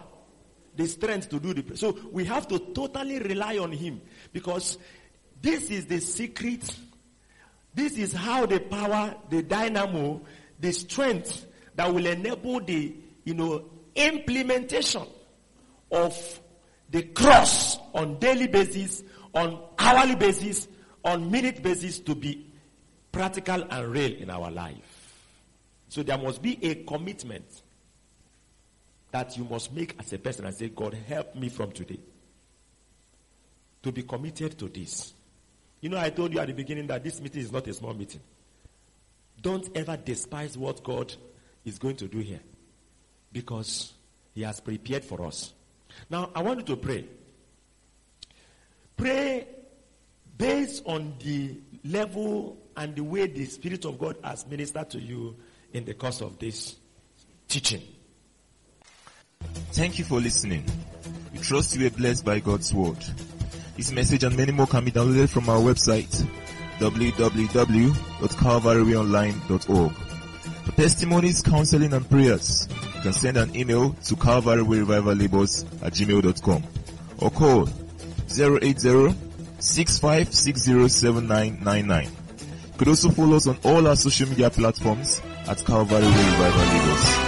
the strength to do the prayer. So we have to totally rely on Him because this is the secret. This is how the power, the dynamo, the strength that will enable the, you know, implementation of the cross on daily basis, on hourly basis, on minute basis to be practical and real in our life. So there must be a commitment that you must make as a person and say, God, help me from today to be committed to this. You know, I told you at the beginning that this meeting is not a small meeting. Don't ever despise what God is going to do here because He has prepared for us. Now, I want you to pray. Pray based on the level and the way the Spirit of God has ministered to you in the course of this teaching. Thank you for listening. We trust you were blessed by God's word. This message and many more can be downloaded from our website www.calvaryonline.org. For testimonies, counseling and prayers, you can send an email to calvarywayrevivalabels at gmail.com or call 080 65607999. You could also follow us on all our social media platforms at Calvary Way Revival Lagos.